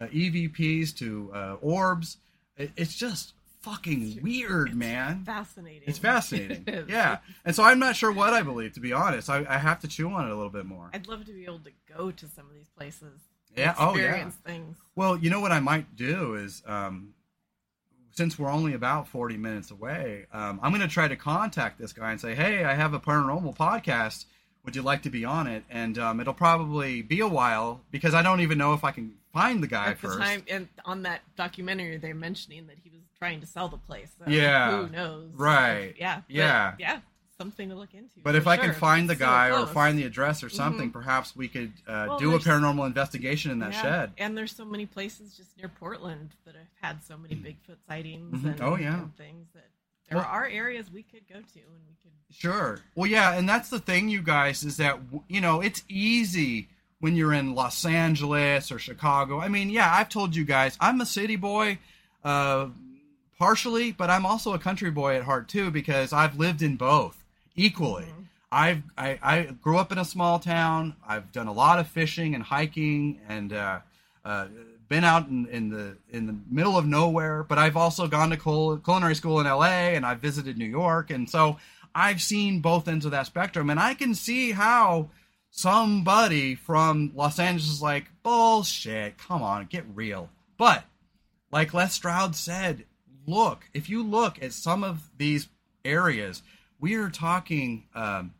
uh, EVPs to uh, orbs. It, it's just fucking weird, it's man. Fascinating. It's fascinating. [laughs] it yeah. And so I'm not sure what I believe, to be honest. I, I, have to chew on it a little bit more. I'd love to be able to go to some of these places. Yeah. Oh, yeah. Things. Well, you know what I might do is um, since we're only about 40 minutes away, um, I'm going to try to contact this guy and say, hey, I have a paranormal podcast. Would you like to be on it? And um, it'll probably be a while because I don't even know if I can find the guy At first. The time, and on that documentary, they're mentioning that he was trying to sell the place. So yeah. Who knows? Right. Yeah. Yeah. But, yeah something to look into. But if I can find the guy or find the address or something, mm-hmm. perhaps we could uh, well, do a paranormal investigation in that yeah. shed. And there's so many places just near Portland that have had so many Bigfoot sightings mm-hmm. and, oh, yeah. and things that there well, are areas we could go to and we could. Sure. Well, yeah, and that's the thing, you guys, is that you know it's easy when you're in Los Angeles or Chicago. I mean, yeah, I've told you guys, I'm a city boy. Uh, partially, but I'm also a country boy at heart too because I've lived in both equally. Mm-hmm. I've I, I, grew up in a small town. I've done a lot of fishing and hiking, and uh, uh, been out in, in, the in the middle of nowhere. But I've also gone to cul- culinary school in L.A. and I've visited New York, and so I've seen both ends of that spectrum, and I can see how somebody from Los Angeles is like, bullshit, come on, get real. But like Les Stroud said, look, if you look at some of these areas, we are talking um,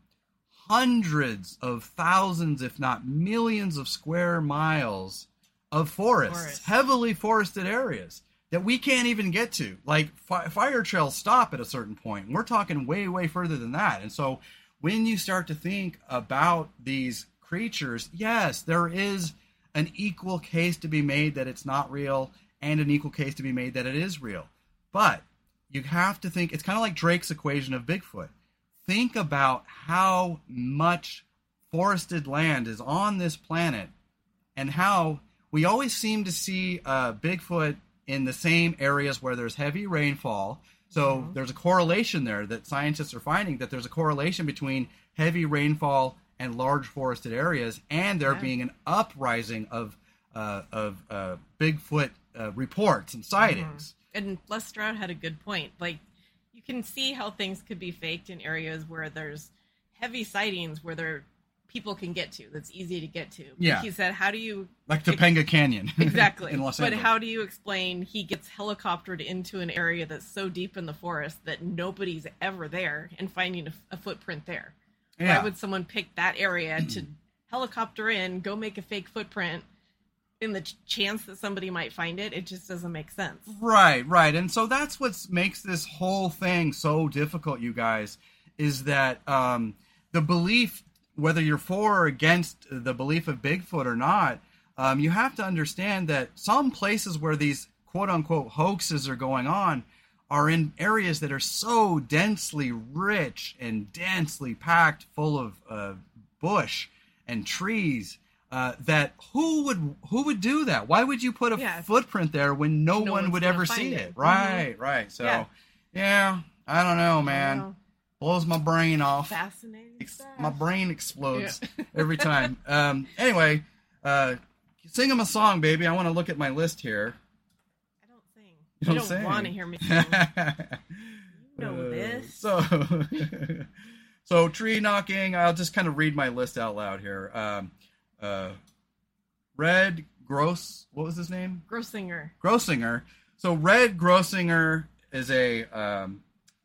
hundreds of thousands, if not millions, of square miles of forests, Forest. heavily forested areas that we can't even get to. Like fi- fire trails stop at a certain point. We're talking way, way further than that. And so when you start to think about these creatures, yes, there is an equal case to be made that it's not real and an equal case to be made that it is real. But you have to think it's kind of like Drake's equation of Bigfoot. Think about how much forested land is on this planet and how we always seem to see uh, Bigfoot in the same areas where there's heavy rainfall. So there's a correlation there that scientists are finding that there's a correlation between heavy rainfall and large forested areas, and there Yeah. being an uprising of uh, of uh, Bigfoot uh, reports and sightings. And Les Stroud had a good point. Like, you can see how things could be faked in areas where there's heavy sightings where there people can get to. That's easy to get to. Yeah. He said, "How do you Like Topanga Canyon, [laughs] exactly?" in Los Angeles. but how do you explain he gets helicoptered into an area that's so deep in the forest that nobody's ever there and finding a, a footprint there? yeah. Why would someone pick that area to [clears throat] helicopter in, go make a fake footprint? In the ch- chance that somebody might find it, it just doesn't make sense. Right, right. And so that's what makes this whole thing so difficult, you guys, is that um, the belief, whether you're for or against the belief of Bigfoot or not, um, you have to understand that some places where these quote unquote hoaxes are going on are in areas that are so densely rich and densely packed full of uh, bush and trees. Uh, that who would who would do that? Why would you put a Yeah. footprint there when no, No one would ever see it. it? Right, right. So, yeah. Yeah. I don't know, man. Don't know. Blows my brain off. Fascinating. Ex- my brain explodes Yeah. [laughs] every time. Um, anyway, uh, sing him a song, baby. I want to look at my list here. I don't sing. You You don't don't, want to hear me [laughs] sing. You know Uh, this. So, [laughs] so tree knocking. I'll just kind of read my list out loud here. Um, uh, Red Gross. What was his name? Grossinger. Grossinger. So Red Grossinger is a um,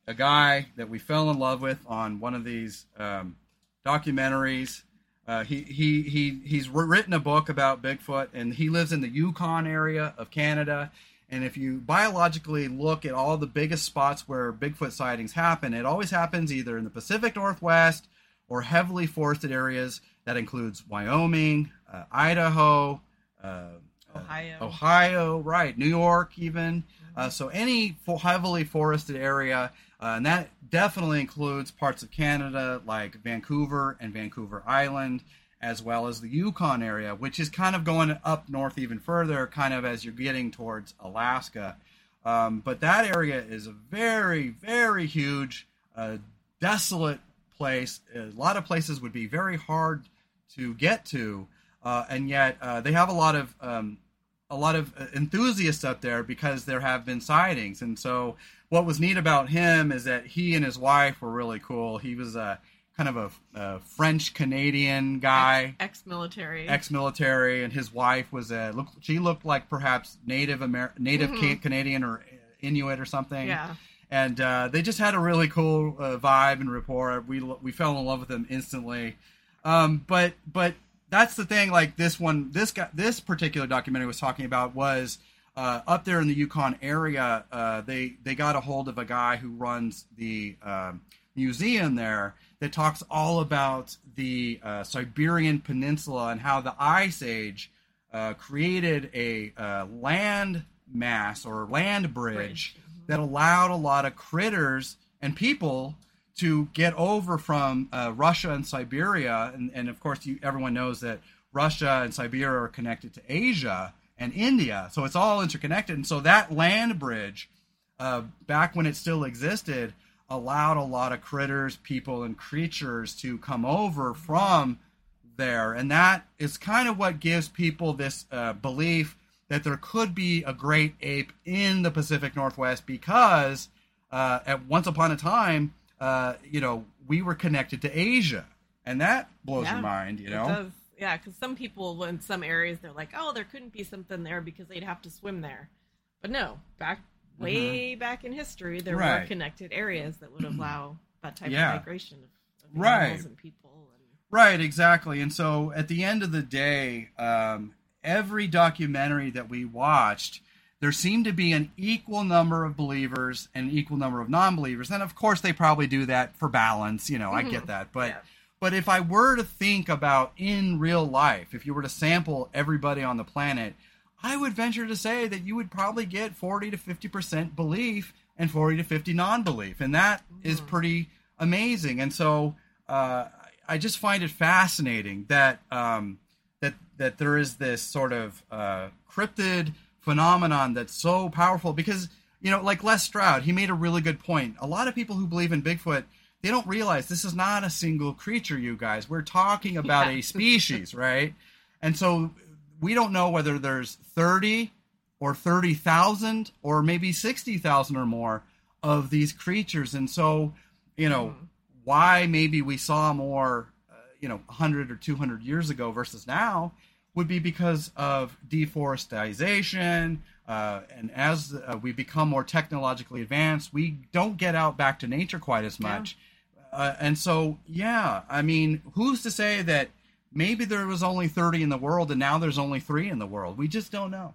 a guy that we fell in love with on one of these um, documentaries. Uh, he he he he's written a book about Bigfoot, and he lives in the Yukon area of Canada. And if you biologically look at all the biggest spots where Bigfoot sightings happen, it always happens either in the Pacific Northwest or heavily forested areas. That includes Wyoming, uh, Idaho, uh, Ohio. uh, Ohio, right? New York, even. Uh, so any heavily forested area, uh, and that definitely includes parts of Canada like Vancouver and Vancouver Island, as well as the Yukon area, which is kind of going up north even further, kind of as you're getting towards Alaska. Um, but that area is a very, very huge, uh, desolate place. A lot of places would be very hard to get to, uh, and yet uh, they have a lot of um, a lot of uh, enthusiasts up there because there have been sightings. And so, what was neat about him is that he and his wife were really cool. He was a kind of a, a French Canadian guy Ex-military. ex-military, and his wife was a look. She looked like perhaps Native Amer- Native Ca- Canadian or Inuit or something. Yeah. And uh, they just had a really cool uh, vibe and rapport. We we fell in love with them instantly. Um, but but that's the thing. Like this one, this guy, this particular documentary was talking about was. Uh, up there in the Yukon area, uh, they they got a hold of a guy who runs the um, museum there that talks all about the uh, Siberian Peninsula and how the Ice Age uh, created a uh, land mass or land bridge, Bridge. that allowed a lot of critters and people to get over from uh, Russia and Siberia. And, and of course, you, everyone knows that Russia and Siberia are connected to Asia and India. So it's all interconnected. And so that land bridge, uh, back when it still existed, allowed a lot of critters, people, and creatures to come over from there. And that is kind of what gives people this uh, belief that there could be a great ape in the Pacific Northwest because uh, at once upon a time, uh, you know, we were connected to Asia. and that blows Yeah, your mind. You know. Yeah, because some people in some areas they're like, oh, there couldn't be something there because they'd have to swim there. But no, back way back in history, there Mm-hmm. Right. were connected areas that would allow that type Yeah. of migration of, of Right. animals and people. And, Right, exactly. And so at the end of the day, um, every documentary that we watched, there seem to be an equal number of believers and equal number of non-believers. And of course, they probably do that for balance. You know, I get that. But Yeah. but if I were to think about in real life, if you were to sample everybody on the planet, I would venture to say that you would probably get 40 to 50% belief and 40 to 50 non-belief. And that is pretty amazing. And so uh, I just find it fascinating that um, that that there is this sort of uh, cryptid phenomenon that's so powerful because you know like Les Stroud he made a really good point. A lot of people who believe in Bigfoot they don't realize this is not a single creature you guys. We're talking about Yeah. a [laughs] species right? And so we don't know whether there's 30 or 30,000 or maybe 60,000 or more of these creatures. And so you know why maybe we saw more uh, you know 100 or 200 years ago versus now would be because of deforestation uh, and as uh, we become more technologically advanced we don't get out back to nature quite as Yeah. much. Uh, and so yeah i mean who's to say that maybe there was only 30 in the world and now there's only three in the world? We just don't know.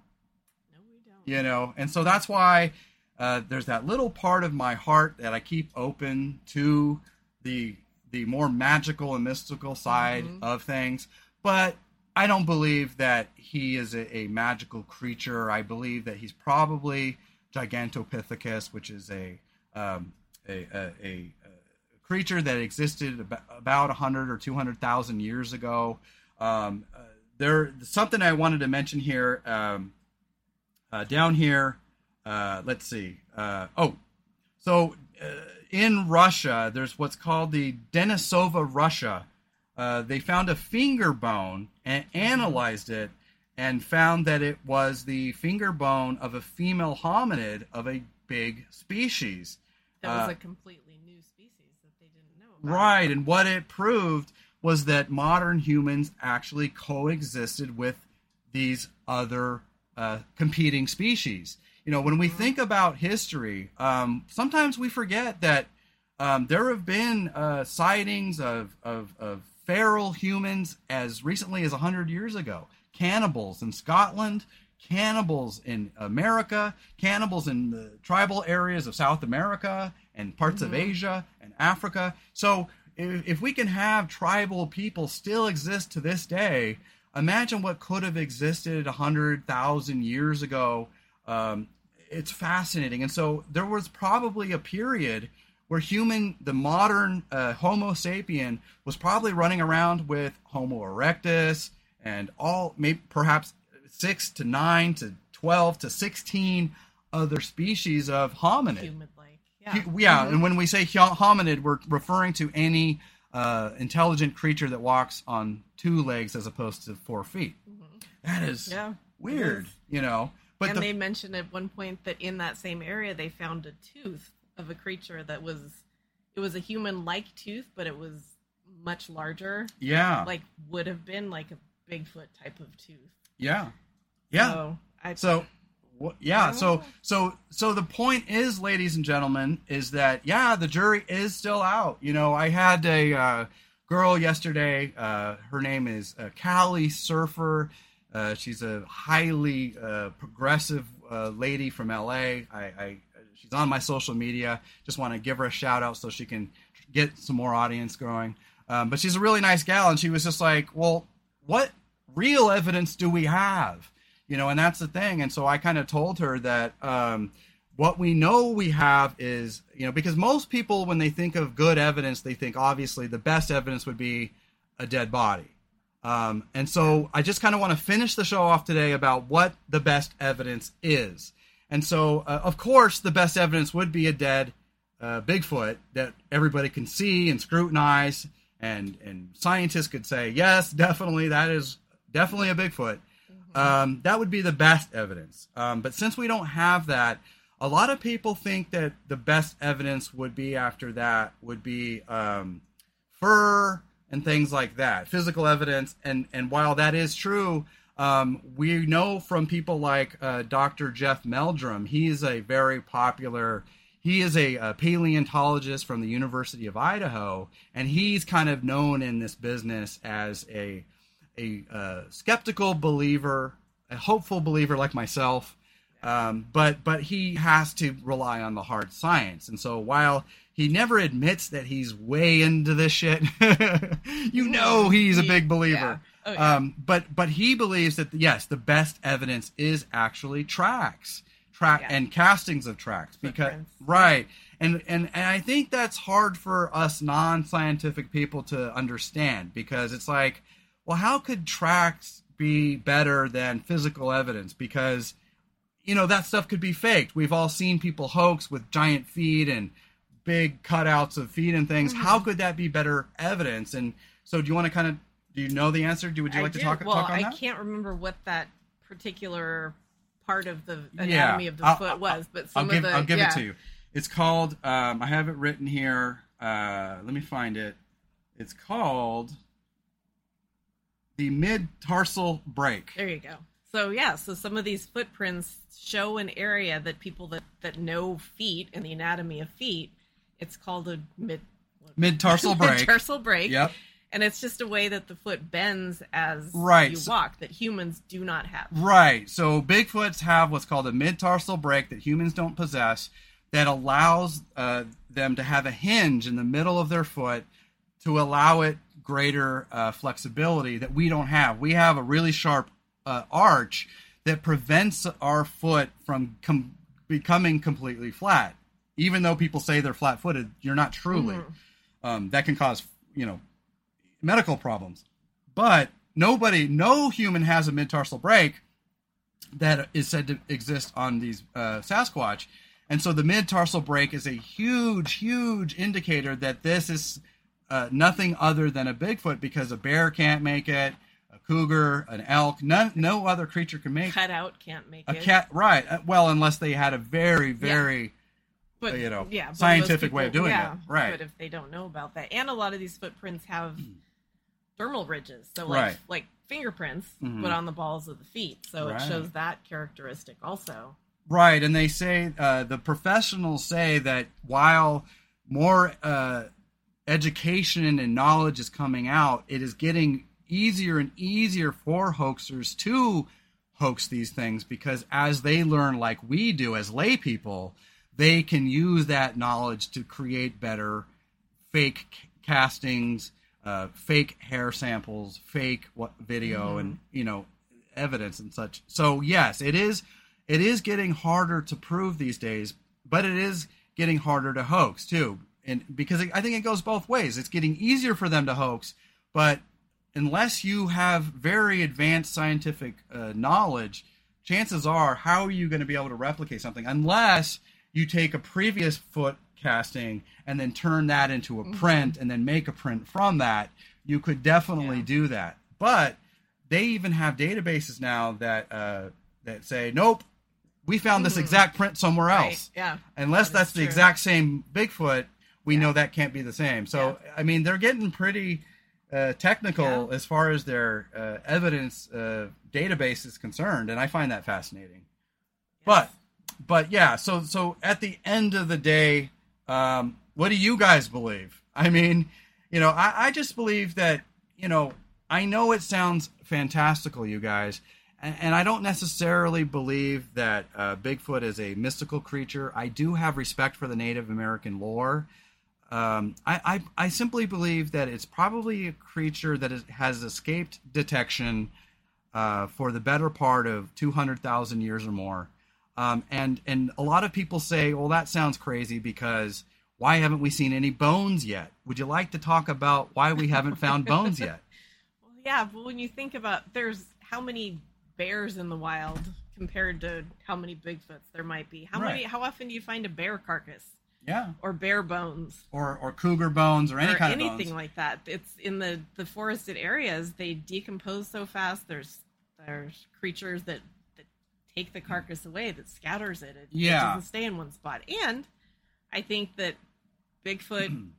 No, we don't. you know? And so that's why uh, there's that little part of my heart that i keep open to the the more magical and mystical side of things. But i don't believe that he is a, a magical creature i believe that he's probably gigantopithecus which is a um, a, a, a, creature that existed about, about 100 or 200,000 years ago. Um, uh, there, something I wanted to mention here, um, uh, down here, uh, let's see. Uh, oh, so uh, in Russia, there's what's called the Denisova Russia. Uh, they found a finger bone and analyzed it and found that it was the finger bone of a female hominid of a big species. That was Uh, a completely new species that they didn't know about. Right, and what it proved was that modern humans actually coexisted with these other uh, competing species. You know, when we think about history, um, sometimes we forget that um, there have been uh, sightings of, of, of feral humans as recently as 100 years ago. Cannibals in Scotland, cannibals in America, cannibals in the tribal areas of South America and parts of Asia and Africa. So if, if we can have tribal people still exist to this day, imagine what could have existed 100,000 years ago. Um, it's fascinating. And so there was probably a period where human, the modern uh, Homo sapien, was probably running around with Homo erectus and all, maybe perhaps six to nine to 12 to 16 other species of hominid. Human like. Yeah. Yeah, and when we say hominid, we're referring to any uh, intelligent creature that walks on two legs as opposed to four feet. That is Mm-hmm. Yeah, weird, is. you know. But and the, they mentioned at one point that in that same area they found a tooth of a creature that was it was a human like tooth, but it was much larger. yeah, Like would have been like a Bigfoot type of tooth. yeah, yeah. So, I, So, yeah. So, so, so the point is, ladies and gentlemen, is that yeah, the jury is still out. You know, I had a uh, girl yesterday. Uh, her name is uh, Callie Surfer. Uh, she's a highly uh, progressive uh, lady from LA. I, I, she's on my social media. Just want to give her a shout out so she can get some more audience going. Um, but she's a really nice gal, and she was just like, "Well, what real evidence do we have?" You know, and that's the thing. And so I kind of told her that um, what we know we have is, you know, because most people, when they think of good evidence, they think obviously the best evidence would be a dead body. Um, and so I just kind of want to finish the show off today about what the best evidence is. And so, uh, of course, the best evidence would be a dead uh, Bigfoot that everybody can see and scrutinize, and and scientists could say yes, definitely that is definitely a Bigfoot. Um, that would be the best evidence. Um, but since we don't have that, a lot of people think that the best evidence would be after that would be um, fur, and things like that, physical evidence. And and while that is true, um, we know from people like uh, Dr. Jeff Meldrum, he is a very popular. He is a, a, paleontologist from the University of Idaho, and he's kind of known in this business as a a uh, skeptical believer, a hopeful believer like myself. Um, but but he has to rely on the hard science, and so while he never admits that he's way into this shit. [laughs] you know he's a big believer. Yeah. Oh, yeah. Um, but but he believes that yes, the best evidence is actually tracks, track Yeah. and castings of tracks because Footprints. right. And, and and I think that's hard for us non-scientific people to understand because it's like, well, how could tracks be better than physical evidence? Because you know that stuff could be faked. We've all seen people hoax with giant feet and big cutouts of feet and things. Mm-hmm. How could that be better evidence? And so, do you want to kind of do you know the answer? Do would you I like to talk well, talk on I that? can't remember what that particular part of the Yeah. anatomy of the I'll- foot was, but I'll some give of the I'll give yeah. it to you. It's called. Um, I have it written here. Uh, let me find it. It's called the mid tarsal break. There you go. So yeah, so some of these footprints show an area that people that that know feet and the anatomy of feet, it's called a mid Mid tarsal [laughs] break. tarsal break. Yep. And it's just a way that the foot bends as Right, you so- walk that humans do not have. Right. So Bigfoots have what's called a mid-tarsal break that humans don't possess that allows uh, them to have a hinge in the middle of their foot to allow it greater uh, flexibility that we don't have. We have a really sharp uh, arch that prevents our foot from com- becoming completely flat. Even though people say they're flat-footed, you're not truly. Um, that can cause, you know, medical problems. But nobody, no human has a mid-tarsal break that is said to exist on these uh, Sasquatch. And so the mid-tarsal break is a huge, huge indicator that this is uh, nothing other than a Bigfoot because a bear can't make it, a cougar, an elk, none, no other creature can make Cut out can't make a it. A cat. Right. Uh, Well, unless they had a very, very but you know, yeah, scientific way of doing yeah, it. Right. But if they don't know about that, and a lot of these footprints have dermal ridges, so like Right. like fingerprints, Mhm. but on the balls of the feet, so Right. it shows that characteristic also. Right, and they say uh, the professionals say that while more uh, education and knowledge is coming out, it is getting easier and easier for hoaxers to hoax these things because as they learn, like we do as lay people, they can use that knowledge to create better fake castings, uh, fake hair samples, fake what video, and you know evidence and such. So yes, it is it is getting harder to prove these days, but it is getting harder to hoax too. And because I think it goes both ways. It's getting easier for them to hoax, but unless you have very advanced scientific uh, knowledge, chances are, how are you going to be able to replicate something unless you take a previous foot casting and then turn that into a print and then make a print from that? You could definitely Yeah. do that. But they even have databases now that uh, that say, nope, we found this exact print somewhere Right, else. yeah. Unless That that's the true. exact same Bigfoot, we Yeah. know that can't be the same. So I mean, they're getting pretty uh, technical Yeah. as far as their uh, evidence uh, database is concerned, and I find that fascinating. But but yeah, so so at the end of the day, um, what do you guys believe? I mean, you know, I, I just believe that you know, I know it sounds fantastical, you guys, and, and I don't necessarily believe that uh, Bigfoot is a mystical creature. I do have respect for the Native American lore. Um, I, I I simply believe that it's probably a creature that is, has escaped detection uh, for the better part of two hundred thousand years or more. Um, and and a lot of people say, well, that sounds crazy because why haven't we seen any bones yet? Would you like to talk about why we haven't found bones [laughs] yet? Well, yeah, but when you think about there's how many bears in the wild compared to how many Bigfoots there might be. How many? How often do you find a bear carcass Yeah, or bear bones or or cougar bones or any or kind of bones. anything like that? It's in the the forested areas. They decompose so fast. There's there's creatures that take the carcass away that scatters it. It, it Yeah. doesn't stay in one spot. And I think that Bigfoot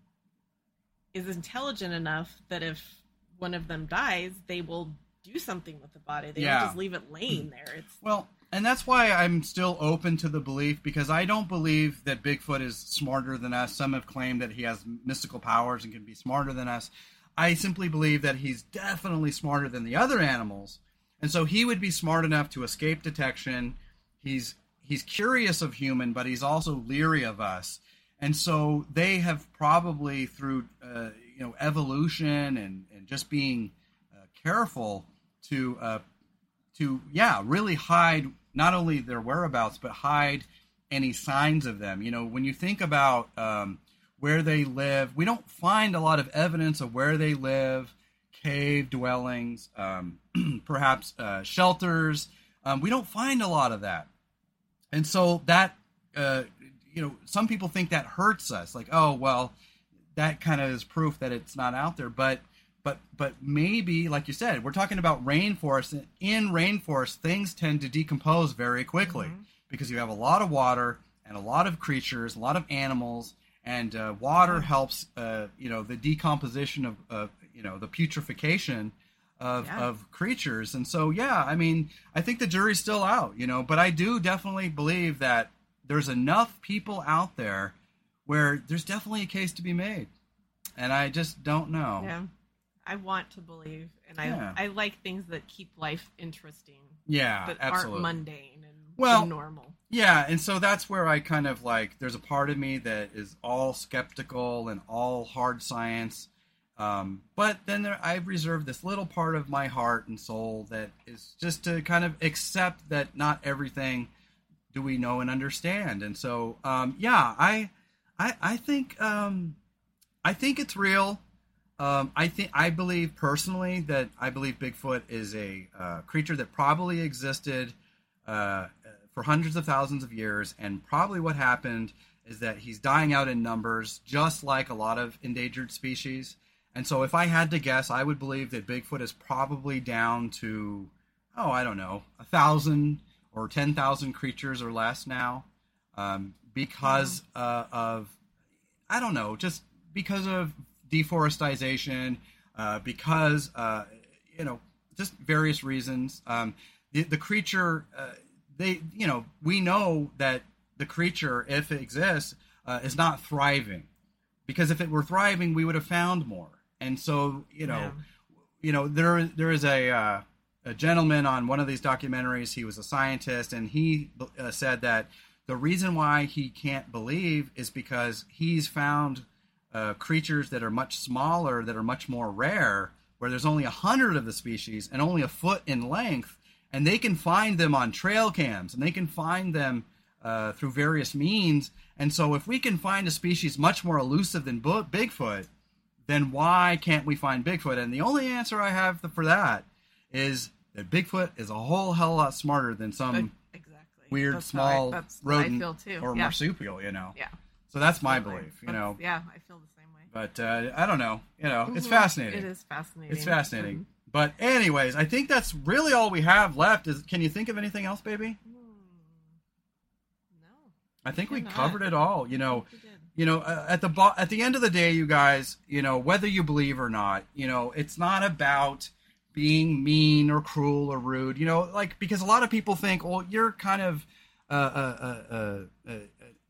[clears throat] is intelligent enough that if one of them dies, they will do something with the body. They Yeah. don't just leave it laying [clears throat] there. It's Well, and that's why I'm still open to the belief because I don't believe that Bigfoot is smarter than us. Some have claimed that he has mystical powers and can be smarter than us. I simply believe that he's definitely smarter than the other animals. And so he would be smart enough to escape detection. He's he's curious of human, but he's also leery of us. And so they have probably through uh, you know evolution and, and just being uh, careful to uh, to yeah really hide not only their whereabouts but hide any signs of them you know when you think about um, where they live we don't find a lot of evidence of where they live cave dwellings um, [clears throat] perhaps uh, shelters. Um, we don't find a lot of that. And so that uh, you know some people think that hurts us like oh well that kind of is proof that it's not out there. But but but maybe like you said we're talking about rainforest and in rainforest things tend to decompose very quickly because you have a lot of water and a lot of creatures a lot of animals and uh, water helps uh, you know the decomposition of uh, you know the putrefaction of, Yeah. of creatures and so yeah i mean i think the jury's still out you know but i do definitely believe that there's enough people out there where there's definitely a case to be made and i just don't know yeah. I want to believe, and I I like things that keep life interesting, yeah that absolutely aren't mundane and Well- normal. Yeah, and so that's where I kind of like. There's a part of me that is all skeptical and all hard science, um, but then there, I've reserved this little part of my heart and soul that is just to kind of accept that not everything do we know and understand. And so, um, yeah, I, I, I think, um, I think it's real. Um, I think I believe personally that I believe Bigfoot is a uh, creature that probably existed uh, for hundreds of thousands of years, and probably what happened is that he's dying out in numbers, just like a lot of endangered species. And so, if I had to guess, I would believe that Bigfoot is probably down to, oh, I don't know, a thousand or ten thousand creatures or less now, um, because uh, of I don't know, just because of deforestation, uh, because uh, you know, just various reasons. Um, the, the creature, uh, they, you know, we know that the creature, if it exists, uh, is not thriving, because if it were thriving, we would have found more. And so, you know, Yeah. you know, there there is a uh, a gentleman on one of these documentaries. He was a scientist, and he uh, said that the reason why he can't believe is because he's found uh, creatures that are much smaller, that are much more rare, where there's only a hundred of the species and only a foot in length, and they can find them on trail cams, and they can find them uh, through various means. And so, if we can find a species much more elusive than Bo- Bigfoot, then why can't we find Bigfoot? And the only answer I have for that is that Bigfoot is a whole hell lot smarter than some exactly. weird That's small I rodent too. or yeah. marsupial, you know. Yeah. So that's my Absolutely. belief, you That's- know. Yeah, I feel the same way. But uh, I don't know, you know, it's Mhm. fascinating. It is fascinating. It's fascinating. Mhm. But anyways, I think that's really all we have left. Is can you think of anything else, baby? No. I think we covered it all. You know. You know, uh, at the bo- at the end of the day, you guys, you know, whether you believe or not, you know, it's not about being mean or cruel or rude. You know, like because a lot of people think, well, you're kind of uh, uh, uh,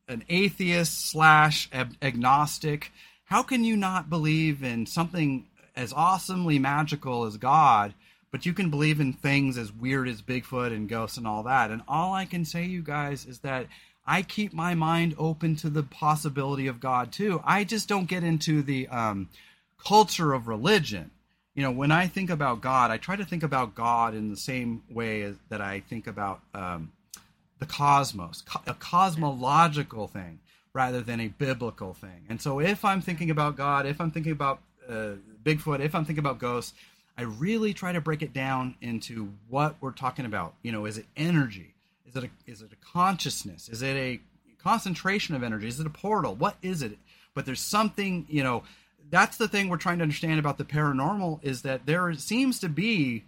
an atheist slash ag- agnostic. How can you not believe in something as awesomely magical as God? But you can believe in things as weird as Bigfoot and ghosts and all that. And all I can say, you guys, is that I keep my mind open to the possibility of God too. I just don't get into the um, culture of religion. You know, when I think about God, I try to think about God in the same way that I think about um, the cosmos, co- a cosmological thing rather than a biblical thing. And so, if I'm thinking about God, if I'm thinking about uh, Bigfoot, if I'm thinking about ghosts, I really try to break it down into what we're talking about. You know, is it energy? Is it a, is it a consciousness? Is it a concentration of energy? Is it a portal? What is it? But there's something, you know, that's the thing we're trying to understand about the paranormal is that there seems to be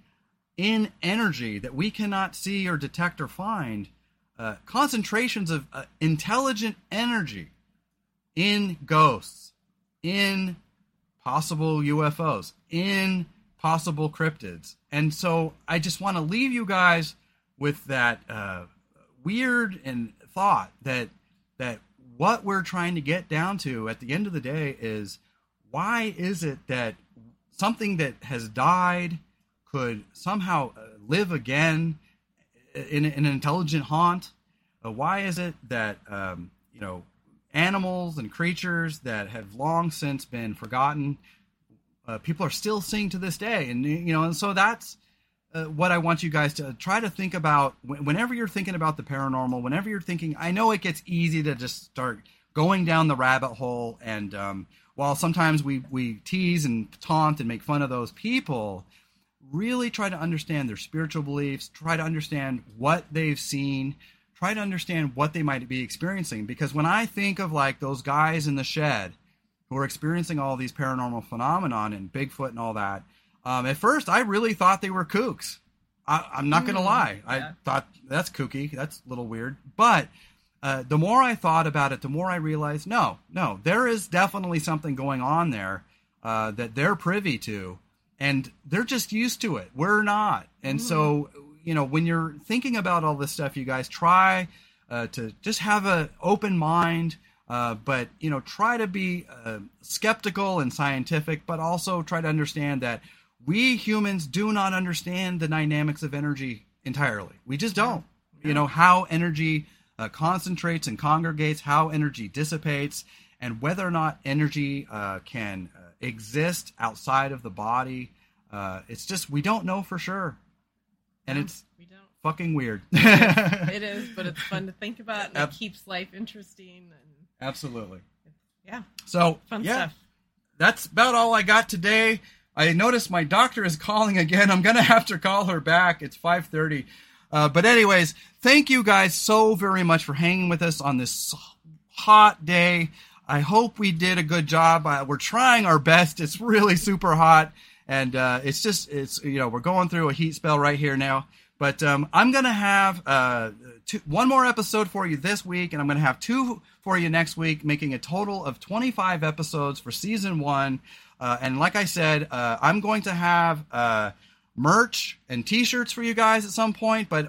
in energy that we cannot see or detect or find uh, concentrations of uh, intelligent energy in ghosts, in possible UFOs, in possible cryptids. And so I just want to leave you guys with that uh, weird and thought that that what we're trying to get down to at the end of the day is why is it that something that has died could somehow uh, live again in, in an intelligent haunt? Uh, why is it that um, you know animals and creatures that have long since been forgotten, uh, people are still seeing to this day, and you know, and so that's uh, what I want you guys to try to think about whenever you're thinking about the paranormal. Whenever you're thinking, I know it gets easy to just start going down the rabbit hole, and um, while sometimes we we tease and taunt and make fun of those people, really try to understand their spiritual beliefs, try to understand what they've seen, try to understand what they might be experiencing. Because when I think of like those guys in the shed who are experiencing all these paranormal phenomenon and Bigfoot and all that, um, at first I really thought they were kooks. I, am not going to mm, lie. Yeah. I thought that's kooky. That's a little weird. But uh, the more I thought about it, the more I realized no, no, there is definitely something going on there uh, that they're privy to, and they're just used to it. We're not. And mm. so you know, when you're thinking about all this stuff, you guys try uh, to just have an open mind, uh, but you know, try to be uh, skeptical and scientific, but also try to understand that we humans do not understand the dynamics of energy entirely. We just don't. Yeah. You know how energy uh, concentrates and congregates, how energy dissipates, and whether or not energy uh, can uh, exist outside of the body. it's just we don't know for sure and it's we don't. fucking weird. [laughs] it is, but it's fun to think about, and Ab- it keeps life interesting. And absolutely, yeah. So fun yeah, stuff. That's about all I got today. I noticed my doctor is calling again. I'm gonna have to call her back. It's 5:30. Uh, but anyways, thank you guys so very much for hanging with us on this hot day. I hope we did a good job. Uh, we're trying our best. It's really super hot and uh, it's just it's you know we're going through a heat spell right here now. But um, I'm gonna have uh, two, one more episode for you this week, and I'm gonna have two for you next week, making a total of 25 episodes for season one. Uh, and like I said, uh, I'm going to have uh, merch and T-shirts for you guys at some point. But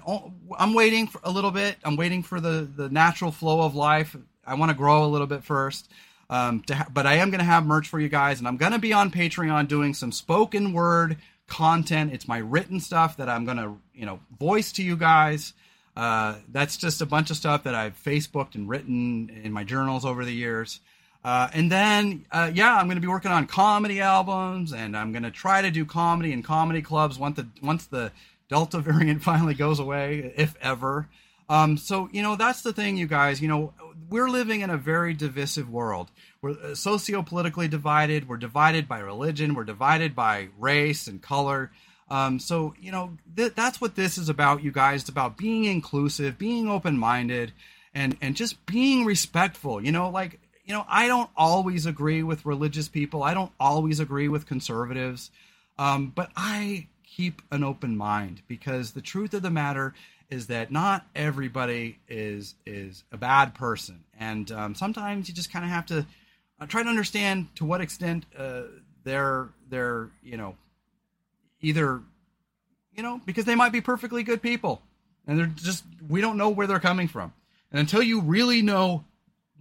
I'm waiting for a little bit. I'm waiting for the the natural flow of life. I want to grow a little bit first. Um, ha- but I am going to have merch for you guys, and I'm going to be on Patreon doing some spoken word content. It's my written stuff that I'm going to, you know, voice to you guys. Uh, that's just a bunch of stuff that I've Facebooked and written in my journals over the years. Uh, and then, uh, yeah, I'm going to be working on comedy albums, and I'm going to try to do comedy in comedy clubs once the once the Delta [laughs] variant finally goes away, if ever. Um, so you know that's the thing, you guys. You know we're living in a very divisive world. We're uh, socio-politically divided. We're divided by religion. We're divided by race and color. Um, so you know th- that's what this is about, you guys. It's about being inclusive, being open-minded, and and just being respectful. You know, like you know, I don't always agree with religious people. I don't always agree with conservatives, um, but I keep an open mind because the truth of the matter is that not everybody is is a bad person, and um, sometimes you just kind of have to uh, try to understand to what extent uh, they're they're you know either you know because they might be perfectly good people, and they're just we don't know where they're coming from, and until you really know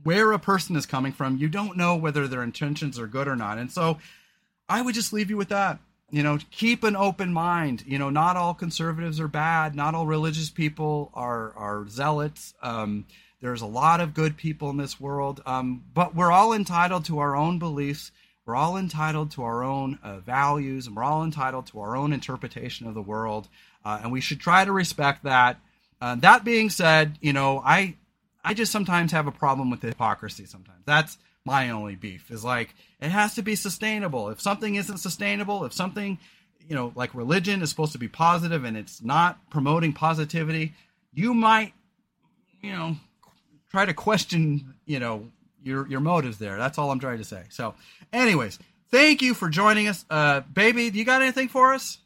where a person is coming from, you don't know whether their intentions are good or not, and so I would just leave you with that. You know keep an open mind. You know not all conservatives are bad. Not all religious people are are zealots. Um, there's a lot of good people in this world. Um, but we're all entitled to our own beliefs. We're all entitled to our own uh, values and we're all entitled to our own interpretation of the world. Uh, and we should try to respect that. Uh, that being said you know i i just sometimes have a problem with hypocrisy sometimes that's my only beef is like it has to be sustainable. If something isn't sustainable, if something, you know, like religion is supposed to be positive and it's not promoting positivity, you might, you know, try to question, you know, your your motives there. That's all I'm trying to say. So, anyways, thank you for joining us, uh, baby. Do you got anything for us?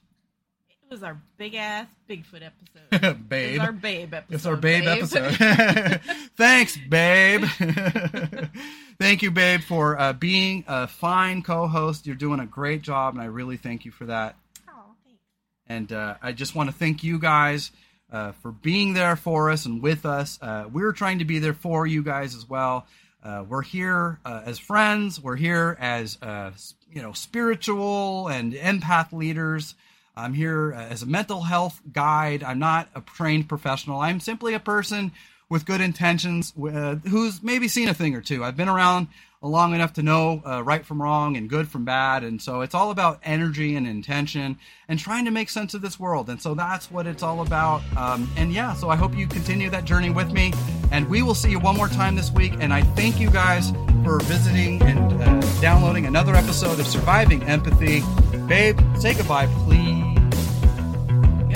It was our big ass Bigfoot episode. [laughs] Babe. was our babe episode. It's our babe, episode. [laughs] Thanks, babe. [laughs] thank you, babe, for uh, being a fine co-host. You're doing a great job, and I really thank you for that. oh, thanks. And uh, I just want to thank you guys uh, for being there for us and with us. Uh, we're trying to be there for you guys as well. Uh, we're here uh, as friends. We're here as uh, you know spiritual and empath leaders. I'm here uh, as a mental health guide. I'm not a trained professional. I'm simply a person with good intentions uh, who's maybe seen a thing or two. I've been around long enough to know uh, right from wrong and good from bad. And so it's all about energy and intention and trying to make sense of this world. And so that's what it's all about. Um, and yeah, so I hope you continue that journey with me. And we will see you one more time this week. And I thank you guys for visiting and uh, downloading another episode of Surviving Empathy. Babe, say goodbye.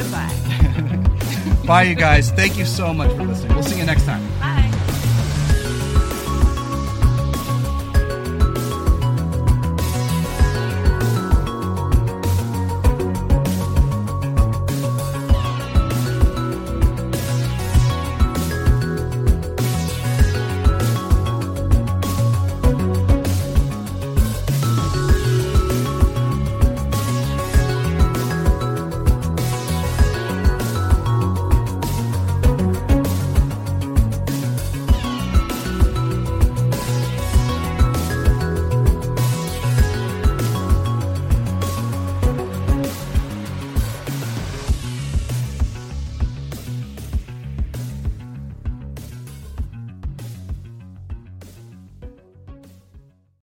Goodbye. [laughs] Bye, you guys. Thank you so much for listening. We'll see you next time.